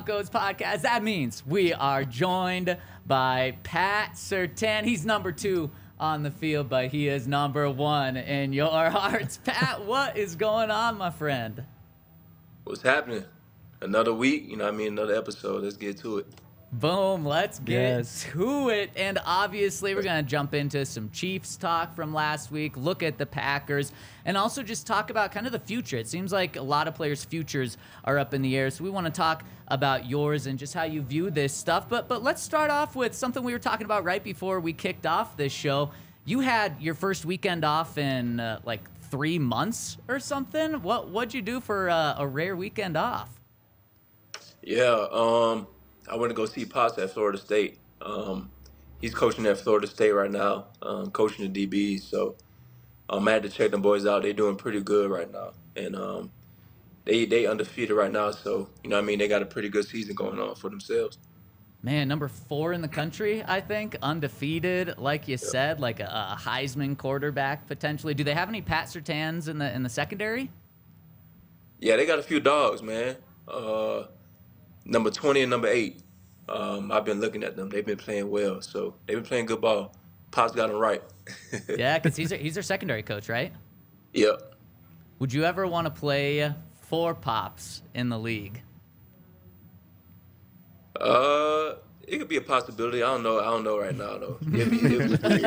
Broncos podcast. That means we are joined by Pat Surtain. He's number two on the field, but he is number one in your hearts. Pat, what is going on, my friend? What's happening? Another week, you know I mean? Another episode. Let's get to it. Boom, let's get Yes. to it. And obviously, we're going to jump into some Chiefs talk from last week, look at the Packers, and also just talk about kind of the future. It seems like a lot of players' futures are up in the air. So we want to talk about yours and just how you view this stuff. But but let's start off with something we were talking about right before we kicked off this show. You had your first weekend off in uh, like three months or something. What what'd you do for uh, a rare weekend off? Yeah, um, I went to go see Pops at Florida State. Um, he's coaching at Florida State right now, um, coaching the DBs. So um, I had to check them boys out. They're doing pretty good right now, and um, they they undefeated right now. So you know, what I mean, they got a pretty good season going on for themselves. Man, number four in the country, I think, undefeated. Like you said, like a, a Heisman quarterback potentially. Do they have any Pat Surtains in the in the secondary? Yeah, they got a few dogs, man. Uh, number twenty and number eight. Um, I've been looking at them. They've been playing well, so they've been playing good ball. Pops got them right. Yeah, because he's their, he's their secondary coach, right? Yep. Would you ever want to play for Pops in the league? Uh, it could be a possibility. I don't know. I don't know right now though. It'd be, it'd be,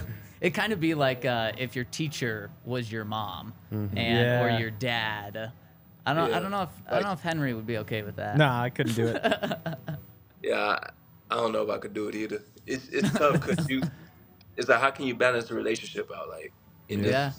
It kind of be like uh, if your teacher was your mom and Yeah. or your dad. I don't I don't know if I don't know if Henry would be okay with that. Nah, I couldn't do it. yeah, I, I don't know if I could do it either. It's it's tough because you. It's like how can you balance the relationship out like in this? Yeah.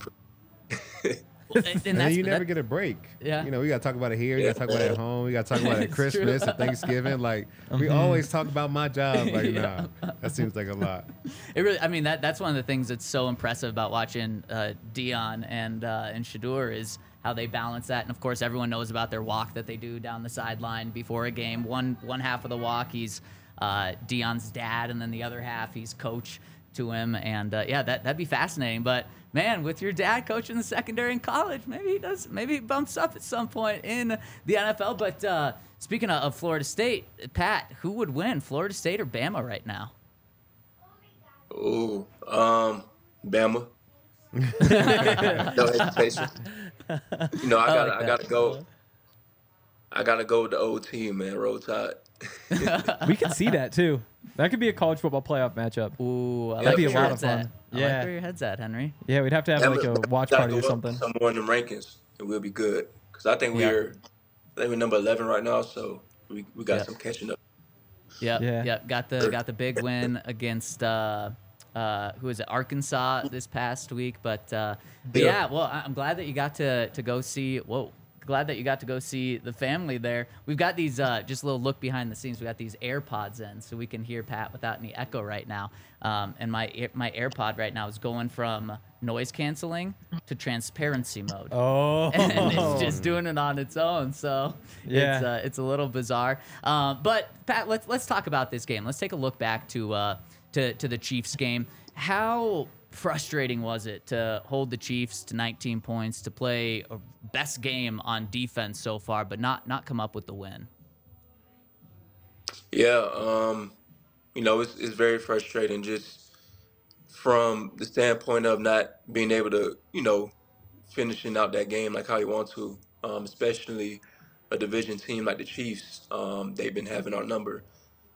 And, And then you never that- get a break. Yeah. You know, we got to talk about it here. We got to talk about it at home. We got to talk about it at Christmas and Thanksgiving. Like, we always talk about my job. Like, nah, that seems like a lot. It really, I mean, that that's one of the things that's so impressive about watching uh, Deion and uh, and Shedeur is how they balance that. And of course, everyone knows about their walk that they do down the sideline before a game. One one half of the walk, he's uh, Deion's dad, and then the other half, he's coach to him. And uh, yeah, that that'd be fascinating. But man, with your dad coaching the secondary in college, maybe he does. Maybe he bumps up at some point in the NFL. But uh, speaking of, of Florida State, Pat, who would win, Florida State or Bama right now? Ooh, um, Bama. no hesitation. You know, I gotta, like I, gotta go. I gotta go with the old team, man. Roll Tide. we could see that too. That could be a college football playoff matchup. Ooh, I That'd like be where a your lot head's of at. fun. I like Yeah. where your head's at, Henry. Yeah, we'd have to have like a watch Gotta party go or up something. Somewhere in the rankings, and we'll be good. Cause I think Yeah. we're, I think we're number eleven right now, so we, we got Yeah. some catching up. Yep, Yeah. yep. Got the got the big win against uh, uh, was it? Arkansas this past week. But, uh, but Yeah. yeah, well, I- I'm glad that you got to to go see. Whoa. Glad that you got to go see the family there. We've got these uh, just a little look behind the scenes. We got these AirPods in, so we can hear Pat without any echo right now. Um, and my Air- my AirPod right now is going from noise canceling to transparency mode. Oh, and it's just doing it on its own. So Yeah. it's uh, it's a little bizarre. Um, but Pat, let's let's talk about this game. Let's take a look back to uh, to to the Chiefs game. How frustrating was it to hold the Chiefs to 19 points to play a best game on defense so far, but not not come up with the win? Yeah, um, you know, it's it's very frustrating just from the standpoint of not being able to, you know, finishing out that game like how you want to, um, especially a division team like the Chiefs. Um, they've been having our number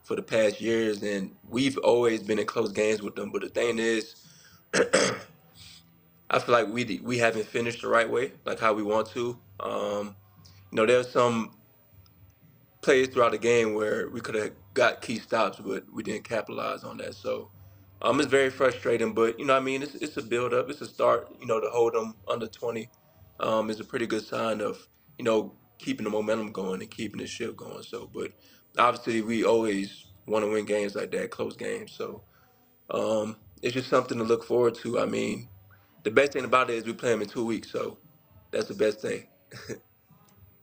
for the past years, and we've always been in close games with them. But the thing is, I feel like we we haven't finished the right way, like how we want to. Um, you know, there's some plays throughout the game where we could have got key stops, but we didn't capitalize on that. So um, it's very frustrating. But you know, I mean, it's it's a build up, it's a start. You know, to hold them under 20 um, is a pretty good sign of you know keeping the momentum going and keeping the ship going. So, but obviously we always want to win games like that, close games. So um, it's just something to look forward to. I mean, the best thing about it is we play them in two weeks, so that's the best thing.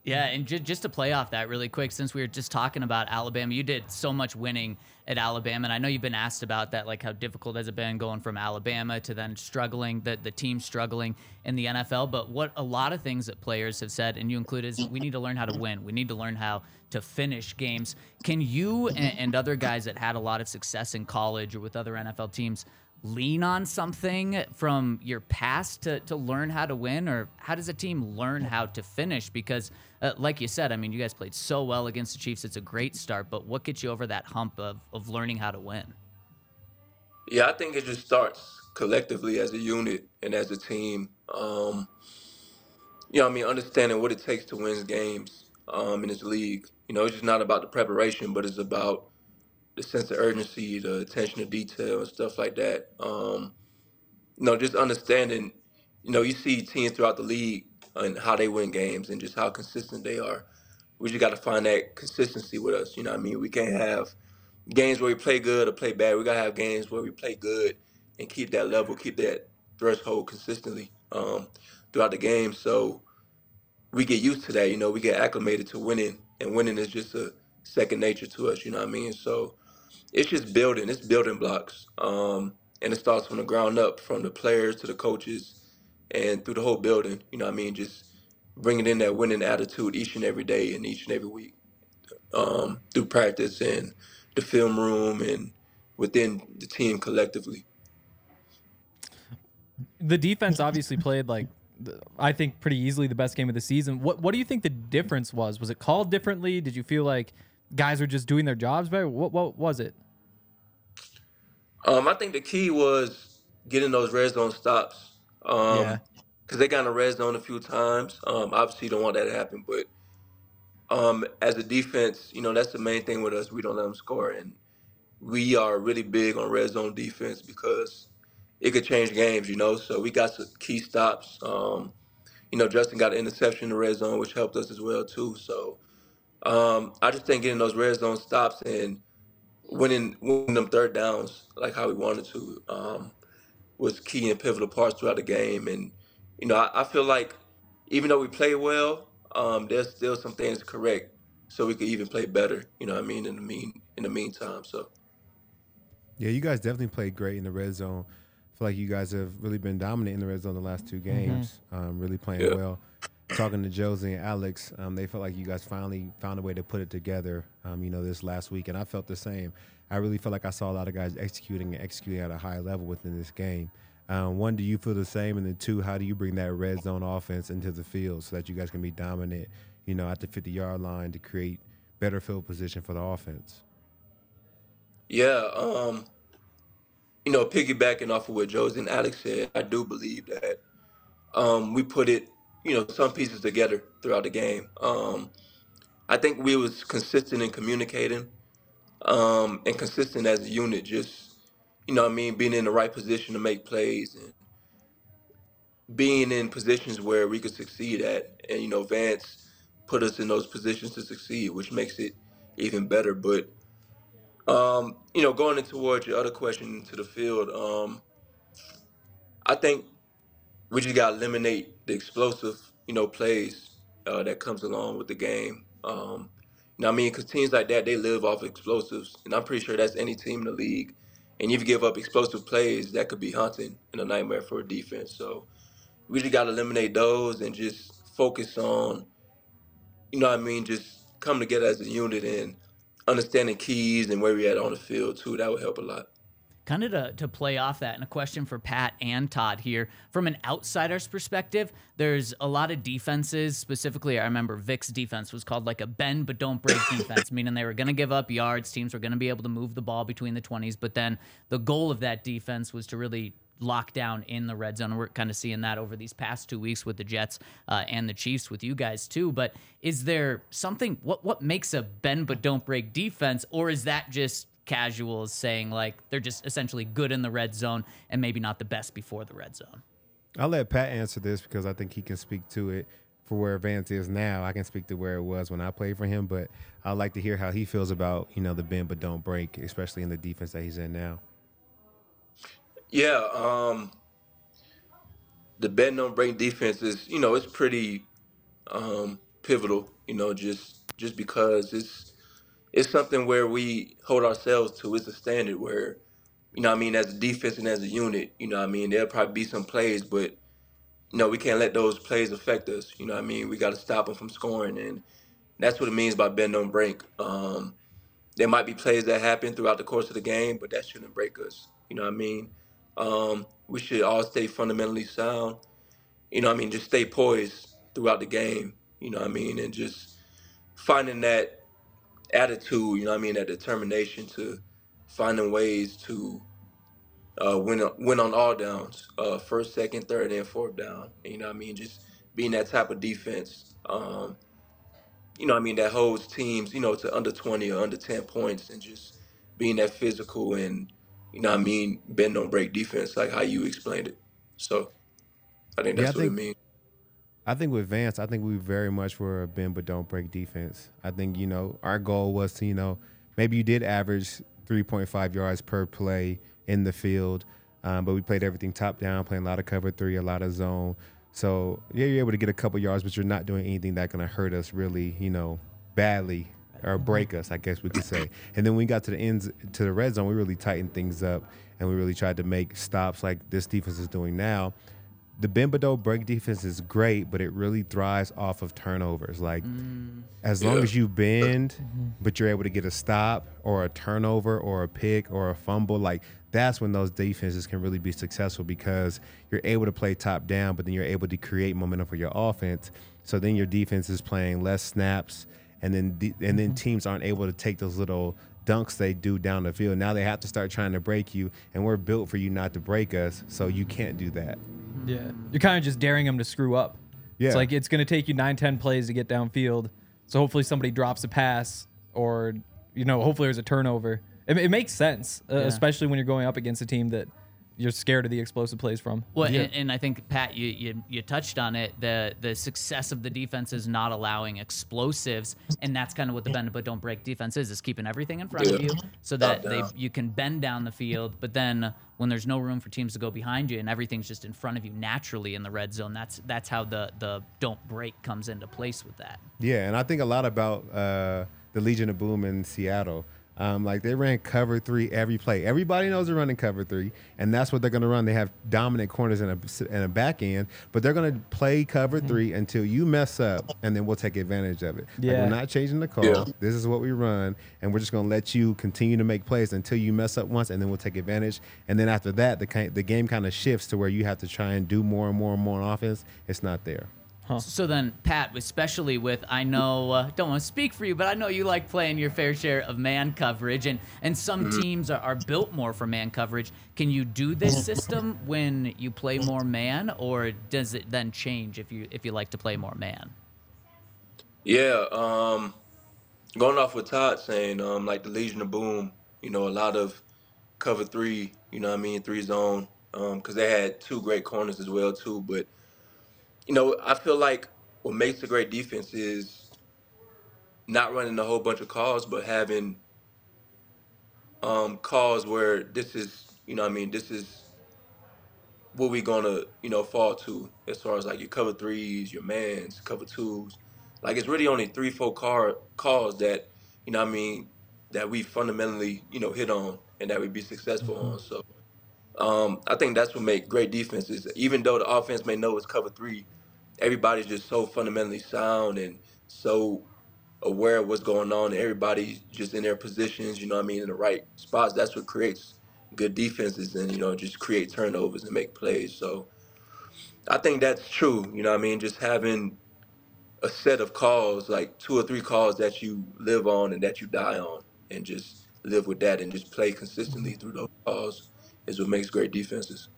Yeah, and ju- just to play off that really quick, since we were just talking about Alabama, you did so much winning at Alabama, and I know you've been asked about that, like how difficult has it been going from Alabama to then struggling, the the team struggling in the NFL. But what a lot of things that players have said, and you included, is we need to learn how to win. We need to learn how to finish games. Can you and, and other guys that had a lot of success in college or with other NFL teams? Lean on something from your past to, to learn how to win or how does a team learn how to finish because uh, like you said i mean you guys played so well against the chiefs it's a great start but what gets you over that hump of, of learning how to win Yeah, I think it just starts collectively as a unit and as a team. Um, you know, I mean, understanding what it takes to win games um, in this league. You know, it's just not about the preparation, but it's about the sense of urgency, the attention to detail, and stuff like that. Um, you know, just understanding. You know, you see teams throughout the league and how they win games and just how consistent they are. We just got to find that consistency with us. You know, I mean, we can't have games where we play good or play bad. We gotta have games where we play good and keep that level, keep that threshold consistently um, throughout the game. So we get used to that. You know, we get acclimated to winning, and winning is just a second nature to us. You know what I mean? So it's just building. It's building blocks, um, and it starts from the ground up, from the players to the coaches, and through the whole building. You know what I mean? Just bringing in that winning attitude each and every day and each and every week um, through practice and the film room and within the team collectively. The defense obviously played like I think pretty easily the best game of the season. What what do you think the difference was? Was it called differently? Did you feel like guys were just doing their jobs better? What what was it? Um, I think the key was getting those red zone stops. Um, Yeah. because they got in the red zone a few times. Um, obviously, you don't want that to happen, but um, as a defense, you know that's the main thing with us. We don't let them score, and we are really big on red zone defense because it could change games. You know, so we got some key stops. Um, you know, Justin got an interception in the red zone, which helped us as well too. So um, I just think getting those red zone stops and winning winning them third downs like how we wanted to um, was key and pivotal parts throughout the game. And you know, I, I feel like even though we play well, um, there's still some things to correct so we could even play better. You know what I mean? In the mean in the meantime, so. Yeah, you guys definitely played great in the red zone. I feel like you guys have really been dominant in the red zone the last two games. Um, really playing Yeah. well. Talking to Josey and Alex, um, they felt like you guys finally found a way to put it together. Um, you know, this last week, and I felt the same. I really felt like I saw a lot of guys executing and executing at a high level within this game. Um, one, do you feel the same? And then two, how do you bring that red zone offense into the field so that you guys can be dominant? You know, at the 50 yard line to create better field position for the offense. Yeah, um, you know, piggybacking off of what Josey and Alex said, I do believe that um, we put it, you know, some pieces together throughout the game. Um, I think we was consistent in communicating um, and consistent as a unit. Just, you know, what I mean, being in the right position to make plays and being in positions where we could succeed at. And you know, Vance put us in those positions to succeed, which makes it even better. But um, you know, going towards your other question to the field, um, I think we just got to eliminate the explosive, you know, plays uh, that comes along with the game. Um, you know, what I mean, because teams like that they live off explosives, and I'm pretty sure that's any team in the league. And if you give up explosive plays, that could be haunting and a nightmare for a defense. So we just got to eliminate those and just focus on, you know, what I mean, just come together as a unit and understanding keys and where we at on the field too. That would help a lot. Kind of to, to play off that and a question for pat and todd here from an outsider's perspective there's a lot of defenses specifically i remember vic's defense was called like a bend but don't break defense meaning they were going to give up yards teams were going to be able to move the ball between the 20s but then the goal of that defense was to really lock down in the red zone. We're kind of seeing that over these past two weeks with the Jets uh, and the Chiefs with you guys too. But is there something what what makes a bend but don't break defense, or is that just casuals saying like they're just essentially good in the red zone and maybe not the best before the red zone? I'll let Pat answer this because I think he can speak to it for where Vance is now. I can speak to where it was when I played for him, but I'd like to hear how he feels about you know the bend but don't break, especially in the defense that he's in now. Yeah, um, the bend don't break defense is you know it's pretty um, pivotal. You know, just just because it's it's something where we hold ourselves to. It's a standard where you know what I mean as a defense and as a unit. You know what I mean there'll probably be some plays, but know we can't let those plays affect us. You know what I mean we got to stop them from scoring, and that's what it means by bend don't break. Um, there might be plays that happen throughout the course of the game, but that shouldn't break us. You know what I mean? Um, we should all stay fundamentally sound. You know what I mean? Just stay poised throughout the game. You know what I mean? And just finding that attitude, you know what I mean, that determination to finding ways to uh, win win on all downs, uh, first, second, third, and fourth down. You know what I mean? Just being that type of defense. Um, you know what I mean, that holds teams, you know, to under 20 or under 10 points and just being that physical and, you know what I mean, bend don't break defense, like how you explained it. So I think Yeah, that's I what it think- means. I think with Vance, I think we very much were a bend but don't break defense. I think, you know, our goal was to, you know, maybe you did average 3.5 yards per play in the field, um, but we played everything top down, playing a lot of cover three, a lot of zone. So, yeah, you're able to get a couple yards, but you're not doing anything that's going to hurt us really, you know, badly or break us, I guess we could say. And then when we got to the ends, to the red zone, we really tightened things up and we really tried to make stops like this defense is doing now the bend but break defense is great, but it really thrives off of turnovers. Like mm. as long Yeah. as you bend, mm-hmm. but you're able to get a stop or a turnover or a pick or a fumble, like that's when those defenses can really be successful because you're able to play top down, but then you're able to create momentum for your offense. So then your defense is playing less snaps, and then de- and then mm-hmm. teams aren't able to take those little dunks they do down the field. Now they have to start trying to break you, and we're built for you not to break us, so you can't do that. Yeah. You're kind of just daring them to screw up. Yeah. It's like it's going to take you nine, 10 plays to get downfield. So hopefully somebody drops a pass or, you know, hopefully there's a turnover. It, it makes sense, uh, Yeah. especially when you're going up against a team that you're scared of the explosive plays from. Well, and, and I think Pat, you, you you touched on it. The the success of the defense is not allowing explosives, and that's kind of what the bend but don't break defense is: is keeping everything in front of you so that they you can bend down the field. But then when there's no room for teams to go behind you and everything's just in front of you naturally in the red zone, that's that's how the the don't break comes into place with that. Yeah, and I think a lot about uh, the Legion of Boom in Seattle. Um, like they ran cover three every play. Everybody knows they're running cover three, and that's what they're going to run. They have dominant corners and a and a back end, but they're going to play cover three until you mess up, and then we'll take advantage of it. Like, we're not changing the call. Yeah. This is what we run, and we're just going to let you continue to make plays until you mess up once, and then we'll take advantage. And then after that, the the game kind of shifts to where you have to try and do more and more and more on offense. It's not there. So then, Pat, especially with I know uh, don't want to speak for you, but I know you like playing your fair share of man coverage, and and some teams are, are built more for man coverage. Can you do this system when you play more man, or does it then change if you if you like to play more man? Yeah, um, going off what Todd saying, um, like the Legion of Boom, you know, a lot of cover three, you know what I mean, three zone, because they had two great corners as well too. But you know, I feel like what makes a great defense is not running a whole bunch of calls, but having um, calls where this is, you know, what I mean, this is what we gonna, you know, fall to as far as like your cover threes, your mans, cover twos. Like it's really only three, four car calls that, you know, what I mean, that we fundamentally, you know, hit on and that we be successful on. So, um, I think that's what make great defenses. Even though the offense may know it's cover three, everybody's just so fundamentally sound and so aware of what's going on. And everybody's just in their positions, you know what I mean, in the right spots. That's what creates good defenses and, you know, just create turnovers and make plays. So I think that's true, you know what I mean? Just having a set of calls, like two or three calls that you live on and that you die on, and just live with that and just play consistently mm-hmm. through those calls is what makes great defenses.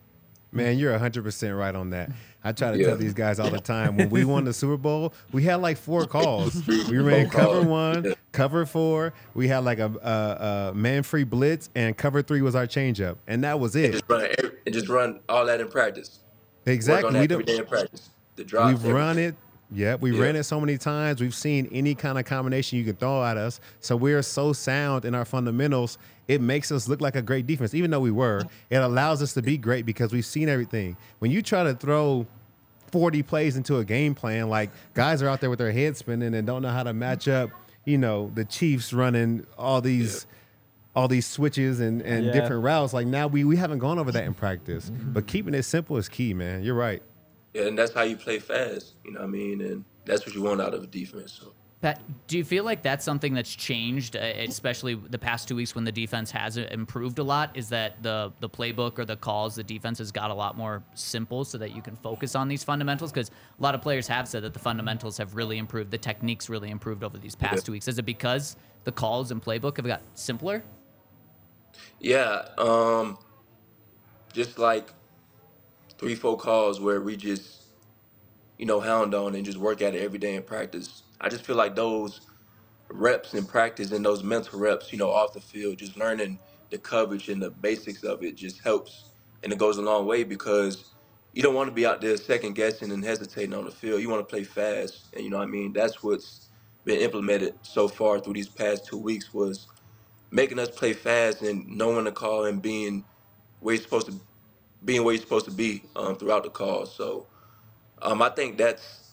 Man, you're 100% right on that. I try to Yeah. tell these guys all the time when we won the Super Bowl, we had like four calls. We ran cover one, Yeah. cover four. We had like a, a, a man free blitz, and cover three was our changeup. And that was And it. just run and just run all that in practice. Exactly. We don't- every day in practice. The drops. We've everything. run it. Yeah, we Yeah. ran it so many times. We've seen any kind of combination you can throw at us. So we're so sound in our fundamentals. It makes us look like a great defense, even though we were. It allows us to be great because we've seen everything. When you try to throw 40 plays into a game plan, like guys are out there with their heads spinning and don't know how to match up. You know, the Chiefs running all these. All these switches and, and Yeah. different routes. Like now we we haven't gone over that in practice. But keeping it simple is key, man. You're right. Yeah, and that's how you play fast. You know what I mean? And that's what you want out of a defense. So. Pat, do you feel like that's something that's changed, uh, especially the past two weeks when the defense has improved a lot? Is that the the playbook or the calls, the defense has got a lot more simple so that you can focus on these fundamentals? Because a lot of players have said that the fundamentals have really improved, the techniques really improved over these past Yeah. two weeks. Is it because the calls and playbook have got simpler? Yeah, um, just like three, four calls where we just, you know, hound on and just work at it every day in practice. I just feel like those reps in practice and those mental reps, you know, off the field, just learning the coverage and the basics of it just helps, and it goes a long way because you don't want to be out there second guessing and hesitating on the field. You want to play fast, and you know what I mean. That's what's been implemented so far through these past two weeks was making us play fast and knowing the call and being where you're supposed to being where you're supposed to be um, throughout the call. So um, I think that's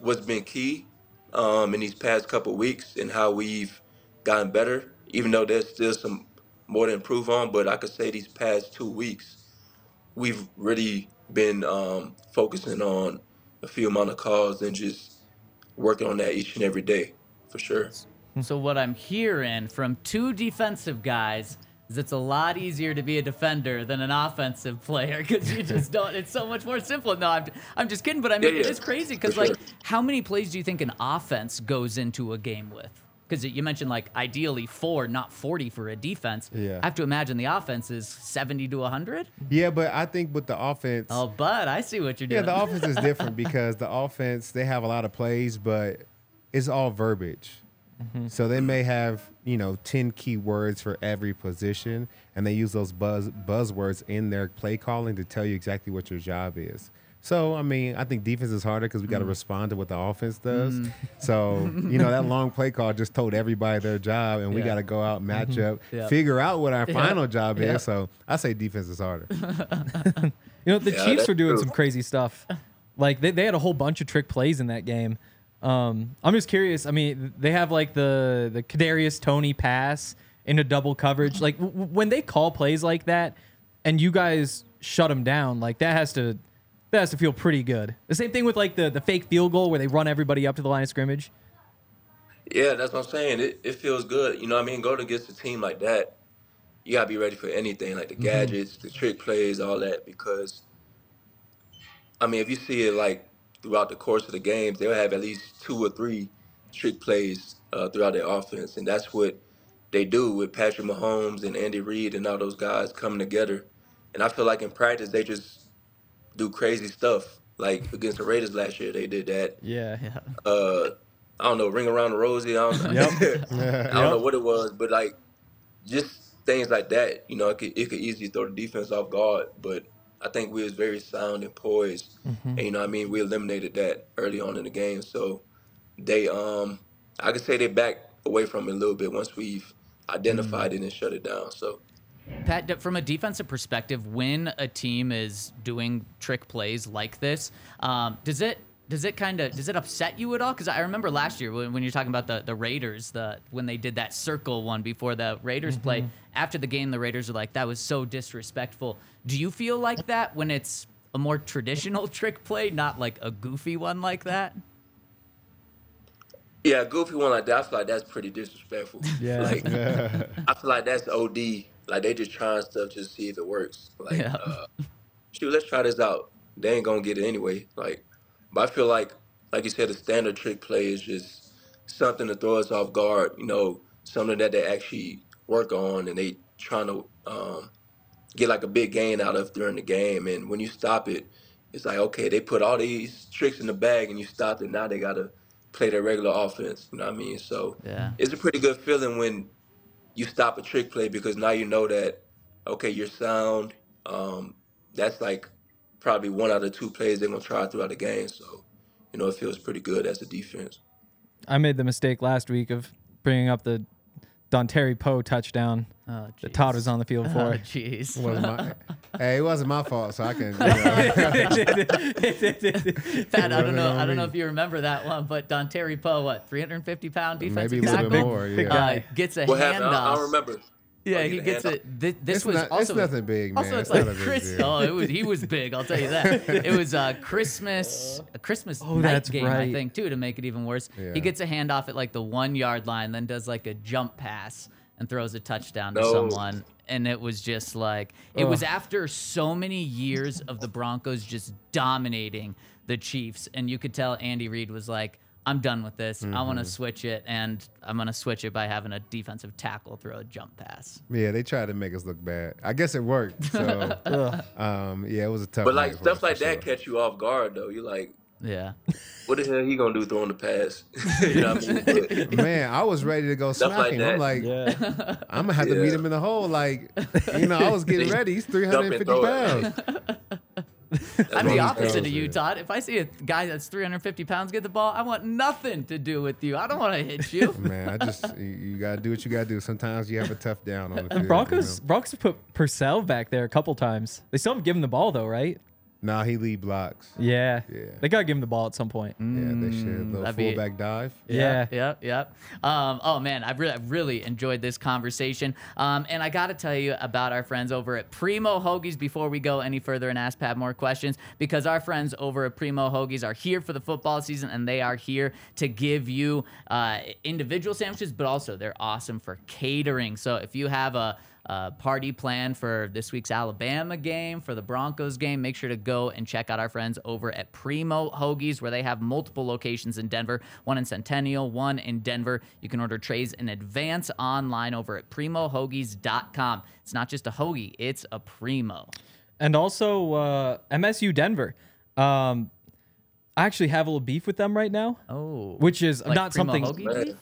what's been key um, in these past couple weeks and how we've gotten better. Even though there's still some more to improve on, but I could say these past two weeks we've really been um, focusing on a few amount of calls and just working on that each and every day for sure. So what I'm hearing from two defensive guys is it's a lot easier to be a defender than an offensive player because you just don't. It's so much more simple. No, I'm, I'm just kidding, but I mean Yeah, yeah. is crazy because For like sure. how many plays do you think an offense goes into a game with? Because you mentioned like ideally four, not 40 for a defense. Yeah. I have to imagine the offense is 70 to 100. Yeah, but I think with the offense, Oh, but I see what you're doing. yeah, the offense is different because the offense they have a lot of plays, but it's all verbiage. Mm-hmm. So they may have you know ten key words for every position, and they use those buzz buzzwords in their play calling to tell you exactly what your job is. So I mean, I think defense is harder because we got to mm. respond to what the offense does. Mm. So you know that long play call just told everybody their job, and we Yeah. got to go out, mm-hmm. match up, Yeah. figure out what our Yeah. final job Yeah. is. So I say defense is harder. You know, the Yeah, Chiefs were doing true. some crazy stuff. Like they, they had a whole bunch of trick plays in that game. Um, I'm just curious. I mean, they have like the the Kadarius Toney pass into double coverage. Like w- when they call plays like that, and you guys shut them down, like that has to that has to feel pretty good. The same thing with like the the fake field goal where they run everybody up to the line of scrimmage. Yeah, that's what I'm saying. It, it feels good. You know what I mean? Going against a team like that, you got to be ready for anything, like the gadgets, the trick plays, all that. Because, I mean, if you see it like throughout the course of the games, they'll have at least two or three trick plays uh, throughout their offense. And that's what they do with Patrick Mahomes and Andy Reid and all those guys coming together. And I feel like in practice, they just do crazy stuff. Like against the Raiders last year, they did that Yeah. yeah. uh I don't know, ring around the rosy. I don't, I don't know what it was, but like just things like that, you know, it could it could easily throw the defense off guard. But I think we was very sound and poised, and you know, what I mean, we eliminated that early on in the game. So they, um, I could say they back away from it a little bit once we've identified it and shut it down. So. Pat, from a defensive perspective, when a team is doing trick plays like this, um, does it does it kind of does it upset you at all? Because I remember last year when, when you're talking about the, the Raiders, the when they did that circle one before the Raiders play. After the game, the Raiders are like, "That was so disrespectful." Do you feel like that when it's a more traditional trick play, not like a goofy one like that? Yeah, a goofy one like that. I feel like that's pretty disrespectful. Yeah. like, I feel like that's OD. Like they just trying stuff just to see if it works. Like, Yeah. uh, shoot, let's try this out. They ain't gonna get it anyway. Like, but I feel like, like you said, the standard trick play is just something to throw us off guard. You know, something that they actually work on and they trying to um, get like a big gain out of during the game. And when you stop it, it's like okay, they put all these tricks in the bag and you stopped it. Now they gotta play their regular offense. You know what I mean? So Yeah. it's a pretty good feeling when you stop a trick play because now you know that okay, you're sound. Um, that's like probably one out of two plays they're gonna try throughout the game. So, you know, it feels pretty good as a defense. I made the mistake last week of bringing up the Dontari Poe touchdown Oh, that Todd was on the field Oh, for. jeez. Was my, hey, it wasn't my fault, so I can. You know. Pat, I don't know. I don't know if you remember that one, but Dontari Poe, what, 350 pound defensive Maybe a little bit tackle? more. Yeah. Uh, gets a What happened? I, I remember. Yeah, he gets it. This, this It's was not- also it's nothing big, man. Also, it's, It's not like a big Chris. deal. Oh, it was he was big. I'll tell you that. it was uh, Christmas, a Christmas Oh, night that's game, I think, too, to make it even worse. Yeah. He gets a handoff at like the one yard line, then does like a jump pass and throws a touchdown to No. someone. And it was just like it was after so many years of the Broncos just dominating the Chiefs, and you could tell Andy Reid was like. I'm done with this. I want to switch it, and I'm going to switch it by having a defensive tackle throw a jump pass. Yeah, they tried to make us look bad. I guess it worked. So, um, yeah, it was a tough. But like stuff like that sure. catch you off guard though. You're like, Yeah. what the hell he gonna do throwing the pass? you know what I mean? Man, I was ready to go Stuff smack like him. that. I'm like, Yeah. I'm gonna have to meet him in the hole. Like, you know, I was getting ready. He's 350 pounds. I'm the opposite of you, Todd. If I see a guy that's 350 pounds get the ball, I want nothing to do with you. I don't want to hit you. Man, I just you, you gotta do what you gotta do. Sometimes you have a tough down on the field. And you Broncos know? Broncos put Purcell back there a couple times. They still haven't given him the ball though, right? Nah, he lead blocks. Yeah. Yeah. They gotta give him the ball at some point. Yeah, they should. Little Mm, that'd be- fullback dive. Yeah. Yep. Yep. Um, oh man, I really, I really enjoyed this conversation. Um, and I got to tell you about our friends over at Primo Hoagies before we go any further and ask Pat more questions, because our friends over at Primo Hoagies are here for the football season and they are here to give you uh, individual sandwiches, but also they're awesome for catering. So if you have a uh, party plan for this week's Alabama game, for the Broncos game, make sure to go and check out our friends over at Primo Hoagies, where they have multiple locations in Denver, one in Centennial, one in Denver. You can order trays in advance online over at primohoagies.com. It's not just a hoagie, it's a primo. And also uh, MSU Denver. Um, I actually have a little beef with them right now, Oh. which is like not primo something. hoagie beef?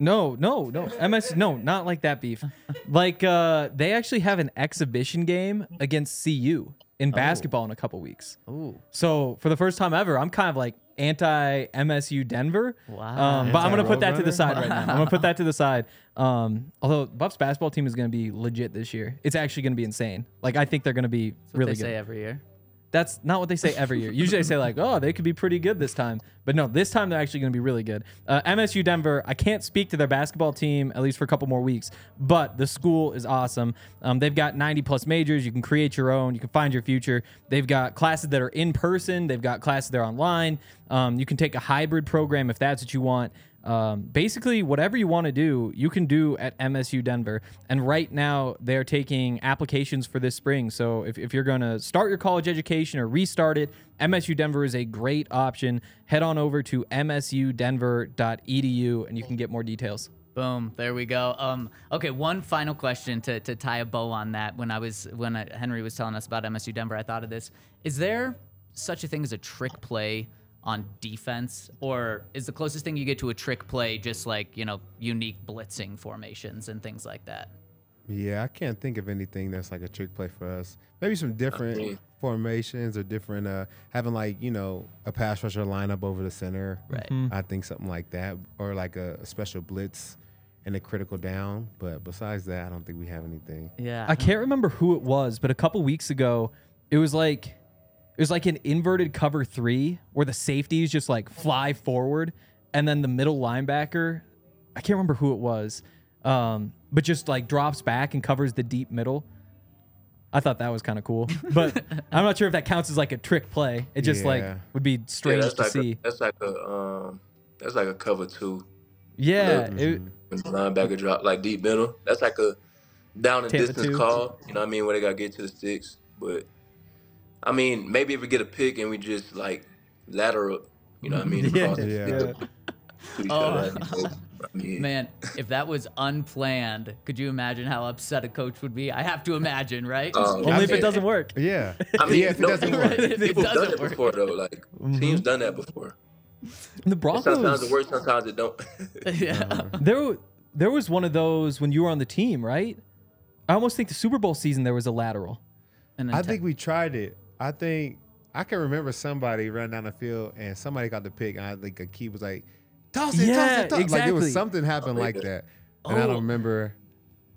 No, no, no. MS, no, not like that beef. Like uh, they actually have an exhibition game against CU in basketball in a couple weeks. Ooh. So for the first time ever, I'm kind of like anti MSU Denver. Wow. Um, but I'm gonna put that to the Anti-Roadrunner? side right now. I'm gonna put that to the side. Um, although Buffs basketball team is gonna be legit this year. It's actually gonna be insane. Like I think they're gonna be That's what really they good. say every year. That's not what they say every year. Usually they say like, oh, they could be pretty good this time. But no, this time they're actually going to be really good. Uh, MSU Denver, I can't speak to their basketball team at least for a couple more weeks, but the school is awesome. Um, they've got 90 plus majors. You can create your own. You can find your future. They've got classes that are in person. They've got classes that are online. Um, you can take a hybrid program if that's what you want. Um, basically, whatever you want to do, you can do at MSU Denver. And right now, they're taking applications for this spring. So if, if you're going to start your college education or restart it, MSU Denver is a great option. Head on over to msudenver.edu and you can get more details. Boom. There we go. Um, okay, one final question to, to tie a bow on that. When I was when I, Henry was telling us about MSU Denver, I thought of this. Is there such a thing as a trick play on defense, or is the closest thing you get to a trick play just like you know unique blitzing formations and things like that? Yeah, I can't think of anything that's like a trick play for us. Maybe some different mean- formations or different uh having like, you know, a pass rusher lineup over the center. Right. I think something like that. Or like a, a special blitz and a critical down. But besides that, I don't think we have anything. Yeah. I can't remember who it was, but a couple weeks ago, it was like it was like an inverted cover three where the safeties just like fly forward, and then the middle linebacker, I can't remember who it was, um, but just like drops back and covers the deep middle. I thought that was kind of cool, but I'm not sure if that counts as like a trick play. It just like would be strange that's to like see. A, that's like a um, that's like a cover two. yeah, Look. it- When the linebacker drop like deep middle. That's like a down and distance two. call. You know what I mean? Where they gotta get to the sticks. But I mean, maybe if we get a pick and we just like lateral, you know what I mean? Yeah, Across the yeah. field Oh. other. I mean, Man, if that was unplanned, could you imagine how upset a coach would be? I have to imagine, right? um, only if it doesn't work. Yeah. I mean, yeah, if it no, doesn't work. If it done doesn't it work. before though. Like teams done that before. The And sometimes it Broncos. works, sometimes it don't. yeah. There, there was one of those when you were on the team, right? I almost think the Super Bowl season there was a lateral. And I then think we tried it. I think I can remember somebody running down the field and somebody got the pick, and I think a key was like, "Toss it, Yeah, toss it, toss it." Like it was something happened like that, and I Oh. don't remember.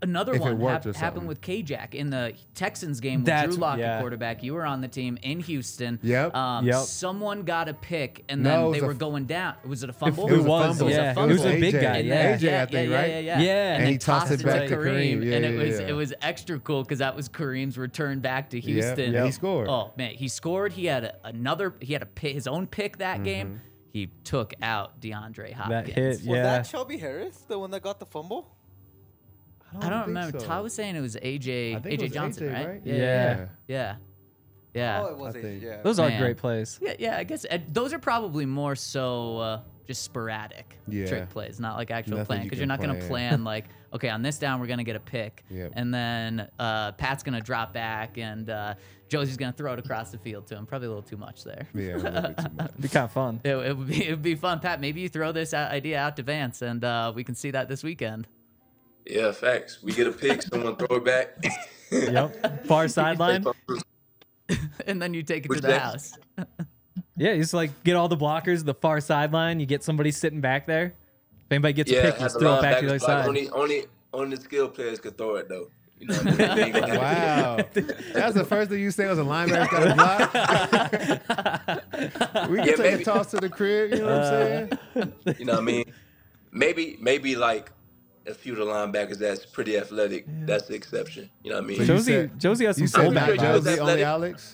Another If one worked hap- happened something. with K-Jack in the Texans game with Drew Lock yeah. at quarterback. You were on the team in Houston. Yep. Um, Yep. Someone got a pick, and then it was they were f- going down. Was it a fumble? It was, fumble. yeah. a It was a big AJ. guy. And Yeah. then, AJ, I think, yeah, right? Yeah, yeah, Yeah. And, And he tossed it back to Kareem. Yeah, and it yeah, was yeah. it was extra cool because that was Kareem's return back to Yeah, Houston. and he scored. Oh man, he scored. He had a, another. He had a pick, his own pick that Mm-hmm. game. He took out DeAndre Hopkins. That hit, yeah. Was that Shelby Harris, the one that got the fumble? I don't think remember. so. Todd was saying it was AJ I think it AJ was Johnson, AJ, right? right? Yeah, Yeah. yeah, yeah, yeah. Oh, it was I a think- yeah. Those are great plays. Yeah, yeah. I guess uh, those are probably more so uh, just sporadic Yeah. trick plays, not like actual Nothing playing, you because can you're not going to plan. plan like, okay, on this down we're going to get a pick, Yep. and then uh, Pat's going to drop back, and uh, Josey's going to throw it across the field to him. Probably a little too much there. Yeah, a little bit too much. Be kind of fun. It, it would be it would be fun, Pat. Maybe you throw this uh, idea out to Vance, and uh, we can see that this weekend. Yeah, facts. We get a pick, someone throw it back. Yep. Far sideline. and then you take it Which to the that- house. Yeah, you just like get all the blockers, the far sideline. You get somebody sitting back there. If anybody gets a pick, have just throw it back to the other side. Only, only, only the skilled players could throw it though. You know, what I mean? They ain't gonna- Wow, that's the first thing you say was a linebacker got a block. we can Yeah, take maybe. a toss to the crib. You know what I'm uh, saying? You know what I mean? Maybe maybe like a few of the linebackers that's pretty athletic. That's the exception. You know what I mean? So Josey, said- Josey has some You said fullback Matt Josey- vibes. Josey, only. Alex.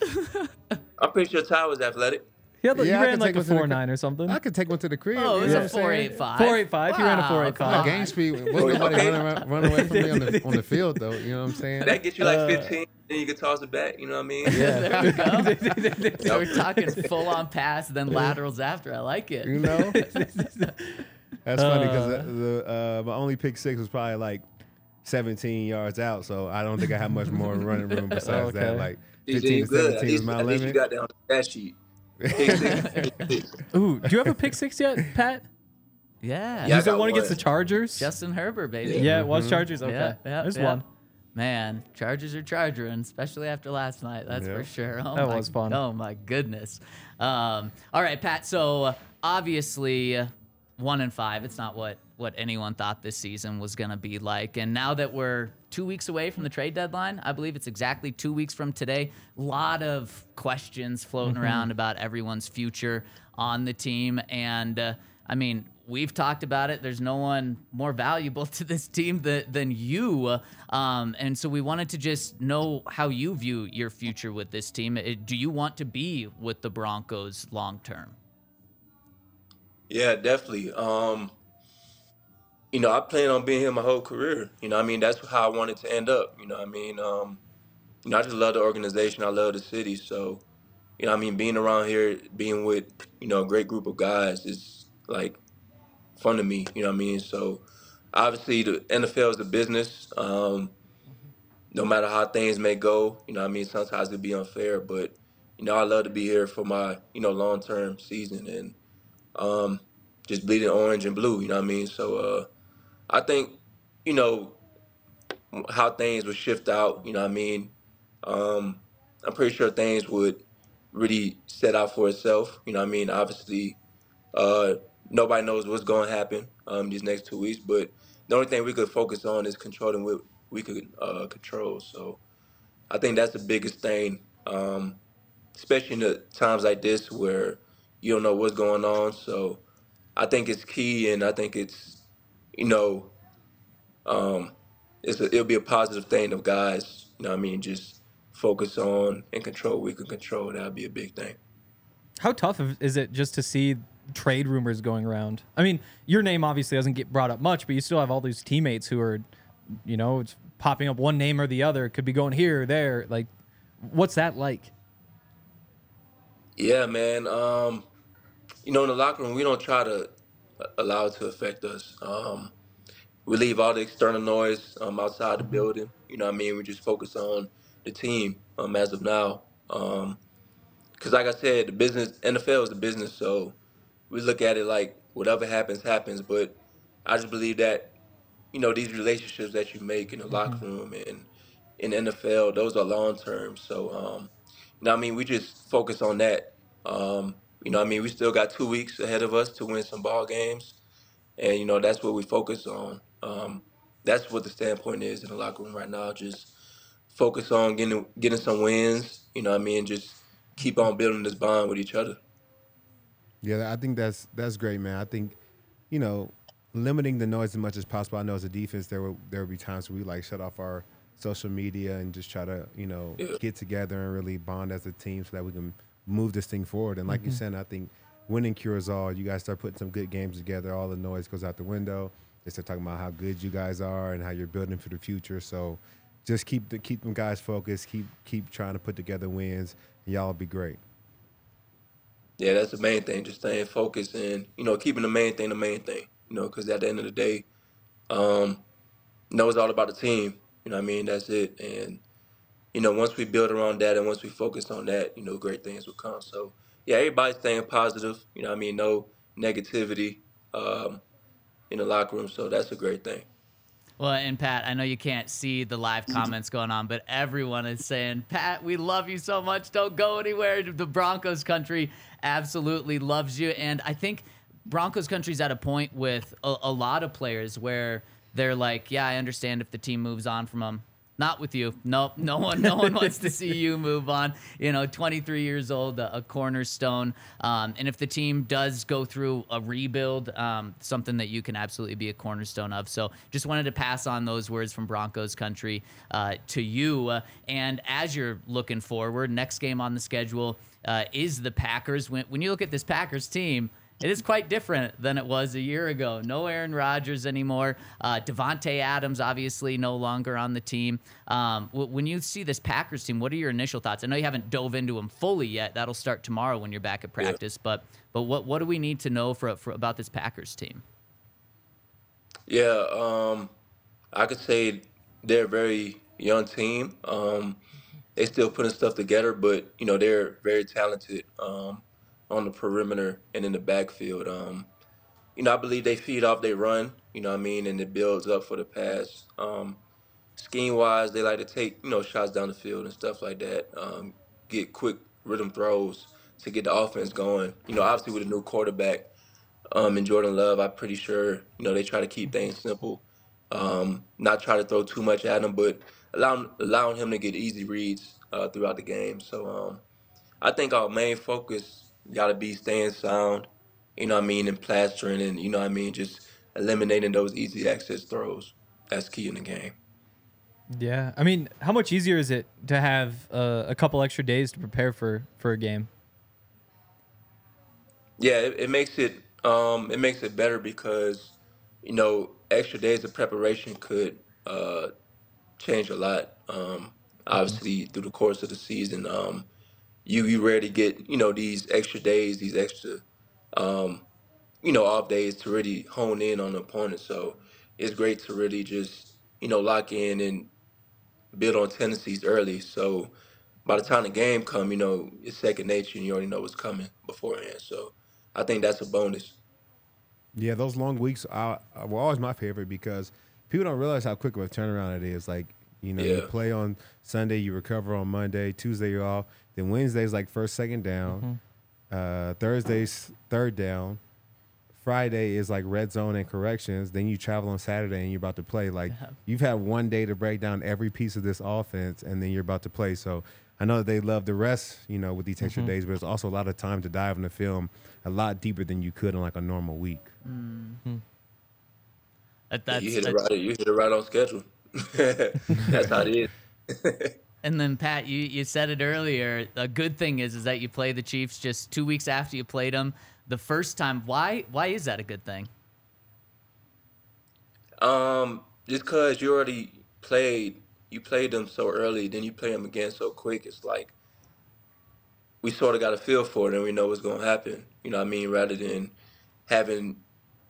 I'm pretty sure Ty was athletic. He, had, Yeah, I ran can like take a one to four nine or something. I could take one to the crib. Oh, it was know a what I'm saying? four eight five. 485, he ran a 485. My game speed wasn't nobody Okay. running, around, running away from me on the on the field though. You know what I'm saying? That gets you like uh, 15, then you can toss it back. You know what I mean? there we go. so we're talking full on pass, then laterals after. I like it. You know. That's funny because the, the uh, my only pick six was probably like 17 yards out, so I don't think I have much more running room besides that. Like DJ, 15 to good. At 17 is my at least you limit. got that on the sheet. Pick six, pick six. Ooh, do you have a pick six yet, Pat? Yeah. Yeah, I Was that got one against the. Chargers? Justin Herbert, baby. yeah, it was Chargers. Okay, Yeah, yeah, there's yeah. one. Man, Chargers are charging, especially after last night. That's for sure. Oh That my, was fun. Oh my goodness. Um, all right, Pat. So uh, obviously, uh, one and five. It's not what what anyone thought this season was going to be like. And now that we're two weeks away from the trade deadline, I believe it's exactly two weeks from today. A lot of questions floating Mm-hmm. around about everyone's future on the team, and uh, I mean, we've talked about it. There's no one more valuable to this team than, than you. Um, and so we wanted to just know how you view your future with this team. Do you want to be with the Broncos long term? Yeah, definitely. Um, you know, I plan on being here my whole career. You know, what I mean, that's how I wanted to end up. You know, what I mean, um, you know, I just love the organization. I love the city. So, you know, what I mean, being around here, being with you know a great group of guys is like fun to me. You know what I mean? So, obviously, the NFL is a business. Um, no matter how things may go, you know, what I mean, sometimes it be unfair, but you know, I love to be here for my you know long term season and um, just bleeding orange and blue. You know what I mean? So uh, I think you know how things would shift out. You know what I mean? Um, I'm pretty sure things would really set out for itself. You know what I mean? Obviously, uh, nobody knows what's going to happen um, these next two weeks, but the only thing we could focus on is controlling what we could uh, control. So I think that's the biggest thing, um, especially in the times like this where you don't know what's going on. So I think it's key, and I think it's, you know, um, it's a, it'll be a positive thing of guys. You know, what I mean, just focus on and control what we can control. That'll be a big thing. How tough is it just to see trade rumors going around? I mean, your name obviously doesn't get brought up much, but you still have all these teammates who are, you know, it's popping up one name or the other. Could be going here or there. Like, what's that like? Yeah, man. Um, you know, in the locker room, we don't try to uh, allow it to affect us. Um, we leave all the external noise um, outside the building. You know what I mean? We just focus on the team um, as of now. Because, like I said, the business, NFL is the business, so we look at it like whatever happens, happens. But I just believe that, you know, these relationships that you make in the locker room and in the NFL, those are long term. So, um, know, what I mean, we just focus on that. Um, you know, what I mean, we still got two weeks ahead of us to win some ball games, and you know that's what we focus on. Um, that's what the standpoint is in the locker room right now. Just focus on getting getting some wins. You know, what I mean, just keep on building this bond with each other. Yeah, I think that's that's great, man. I think, you know, limiting the noise as much as possible. I know as a defense, there will there will be times where we like shut off our social media and just try to you know Yeah. get together and really bond as a team so that we can move this thing forward. And like you said, I think winning cures all. You guys start putting some good games together. All the noise goes out the window. They start talking about how good you guys are and how you're building for the future. So just keep the, keep them guys focused. Keep keep trying to put together wins, and y'all will be great. Yeah, that's the main thing. Just staying focused and you know keeping the main thing the main thing. You know, because at the end of the day, um, you know it's all about the team. You know, what I mean that's it. And you know once we build around that and once we focus on that, you know great things will come. So yeah, everybody's staying positive. You know, what I mean no negativity um, in the locker room. So that's a great thing. Well, and Pat, I know you can't see the live comments going on, but everyone is saying, Pat, we love you so much. Don't go anywhere. The Broncos country absolutely loves you. And I think Broncos country's at a point with a, a lot of players where they're like, yeah, I understand if the team moves on from them. Not with you. Nope. No one. No one wants to see you move on. You know, 23 years old, a, a cornerstone. Um, and if the team does go through a rebuild, um, something that you can absolutely be a cornerstone of. So, just wanted to pass on those words from Broncos country uh, to you. Uh, and as you're looking forward, next game on the schedule uh, is the Packers. When, when you look at this Packers team. It is quite different than it was a year ago. No Aaron Rodgers anymore. Uh, Davante Adams obviously no longer on the team. Um, w- when you see this Packers team, what are your initial thoughts? I know you haven't dove into them fully yet. That'll start tomorrow when you're back at practice. But but what what do we need to know for, for about this Packers team? Yeah, um, I could say they're a very young team. Um, they still putting stuff together, but you know they're very talented um, on the perimeter and in the backfield. Um, you know, I believe they feed off they run. You know what I mean, and it builds up for the pass. Um, scheme wise, they like to take you know shots down the field and stuff like that. Um, get quick rhythm throws to get the offense going. You know, obviously with a new quarterback um, and Jordan Love, I'm pretty sure you know they try to keep things simple, um, not try to throw too much at him, but allowing allowing him to get easy reads uh, throughout the game. So um, I think our main focus got to be staying sound. You know what I mean, and plastering, and you know what I mean, just eliminating those easy access throws. That's key in the game. Yeah, I mean, how much easier is it to have uh, a couple extra days to prepare for for a game? Yeah, it, it makes it um, it makes it better because you know extra days of preparation could uh, change a lot. Um, obviously, through the course of the season, um, you you rarely get you know these extra days, these extra um, you know off days to really hone in on the opponent. So it's great to really just you know lock in and build on tendencies early. So by the time the game come, you know it's second nature, and you already know what's coming beforehand. So I think that's a bonus. Yeah, those long weeks are, were always my favorite because people don't realize how quick of a turnaround it is. Like, you know, you play on Sunday, you recover on Monday, Tuesday you're off, then Wednesday's like first, second down, mm-hmm. uh, Thursday's third down, Friday is like red zone and corrections. Then you travel on Saturday and you're about to play. Like you've had one day to break down every piece of this offense, and then you're about to play. So I know that they love the rest, you know, with these extra mm-hmm. days, but it's also a lot of time to dive in the film a lot deeper than you could in like a normal week. Mm-hmm. That, Yeah, that's, you hit it right. You hit it right on schedule. That's how it is. And then Pat, you, you said it earlier. A good thing is is that you play the Chiefs just two weeks after you played them the first time. Why why is that a good thing? Um, just cause you already played, you played them so early, then you play them again so quick. It's like we sort of got a feel for it, and we know what's gonna happen. You know what I mean? Rather than having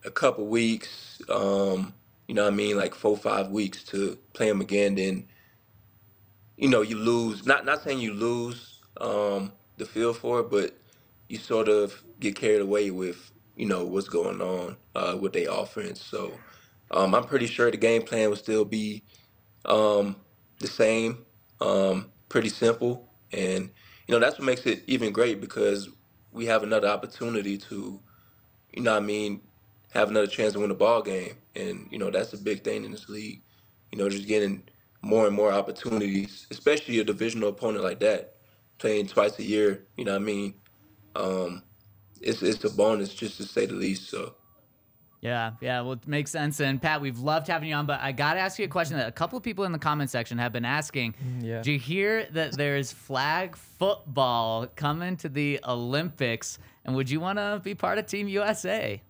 a couple weeks, um, you know what I mean, like four five weeks to play them again, then you know you lose. Not not saying you lose um, the feel for it, but you sort of get carried away with you know what's going on uh, with their offense. So um, I'm pretty sure the game plan will still be um, the same, um, pretty simple, and you know that's what makes it even great because we have another opportunity to, you know, what I mean, have another chance to win a ball game, and you know that's a big thing in this league. You know, just getting more and more opportunities, especially a divisional opponent like that, playing twice a year. You know, what I mean, um, it's it's a bonus just to say the least. So. Yeah, yeah, well, it makes sense. And Pat, we've loved having you on, but I got to ask you a question that a couple of people in the comment section have been asking. yeah. Did you hear that there's flag football coming to the Olympics? And would you want to be part of Team USA?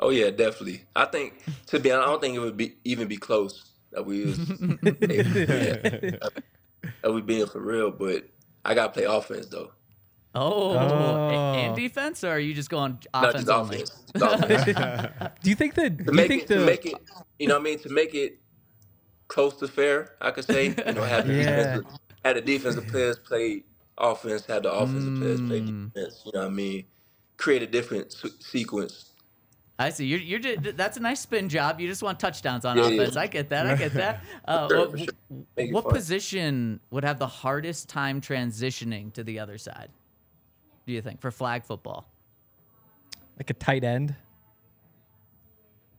Oh yeah, definitely. I think to be honest, I don't think it would be even be close that we was yeah, that we being for real. But I gotta play offense though, Oh, Oh. and defense, or are you just going not offense just only? offense. Just offense. Do you think that? to Do you make think it the? to make it, you know, what I mean, to make it close to fair, I could say, you know, have the Yeah. defensive, have the defensive players play offense, have the offensive players play Mm. defense. You know what I mean? Create a different se- sequence. I see. You're, you're that's a nice spin job. You just want touchdowns on Yeah, yeah. offense. I get that. I get that. Uh, sure, what sure. What position would have the hardest time transitioning to the other side? Do you think for flag football like a tight end?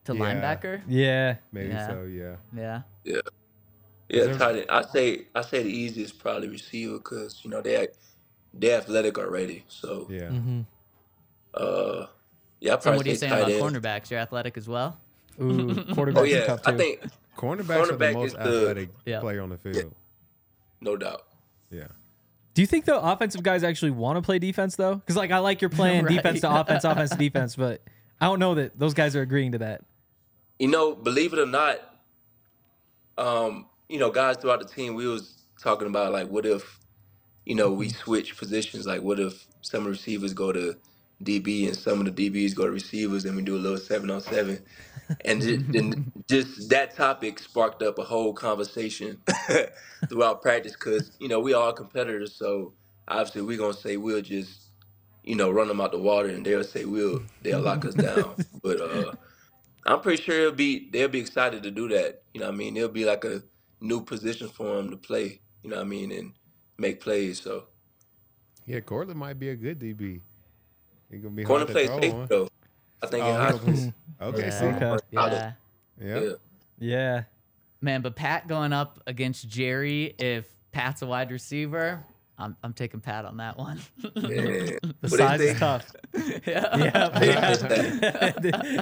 to Yeah. linebacker? Yeah. Maybe Yeah. so. Yeah. Yeah. Yeah. Yeah, tight end. I say I say the easiest probably receiver because you know they they athletic already. So Yeah. Mm-hmm. uh, yeah, I So what are you saying about end. cornerbacks? You're athletic as well. Ooh, quarterback's Oh a yeah, tough I think Cornerbacks are the most is the- athletic Yeah. player on the field. no doubt. Yeah. Do you think the offensive guys actually want to play defense though? Because like I like you're playing Right. defense to offense, offense to defense, but I don't know that those guys are agreeing to that. You know, believe it or not, um, you know, guys throughout the team, we was talking about like, what if, you know, we switch positions? Like, what if some receivers go to DB and some of the DBs go to receivers, and we do a little seven on seven, and ju- then just that topic sparked up a whole conversation throughout practice because you know we all competitors, so obviously we're gonna say we'll just. You know, run them out the water, and they'll say we'll they'll lock us down. But uh, I'm pretty sure it'll be they'll be excited to do that. You know what I mean? It'll be like a new position for them to play, you know what I mean, and make plays. So Yeah. Courtland might be a good DB. He's gonna be corner hard to plays throw safety though. I think in Oh, high he school. okay. Yeah. See. Okay. Yeah. Yeah. Yeah. Yeah. Man, but Pat going up against Jerry, if Pat's a wide receiver, I'm, I'm taking Pat on that one. Yeah. The What size they is tough. yeah. Yeah.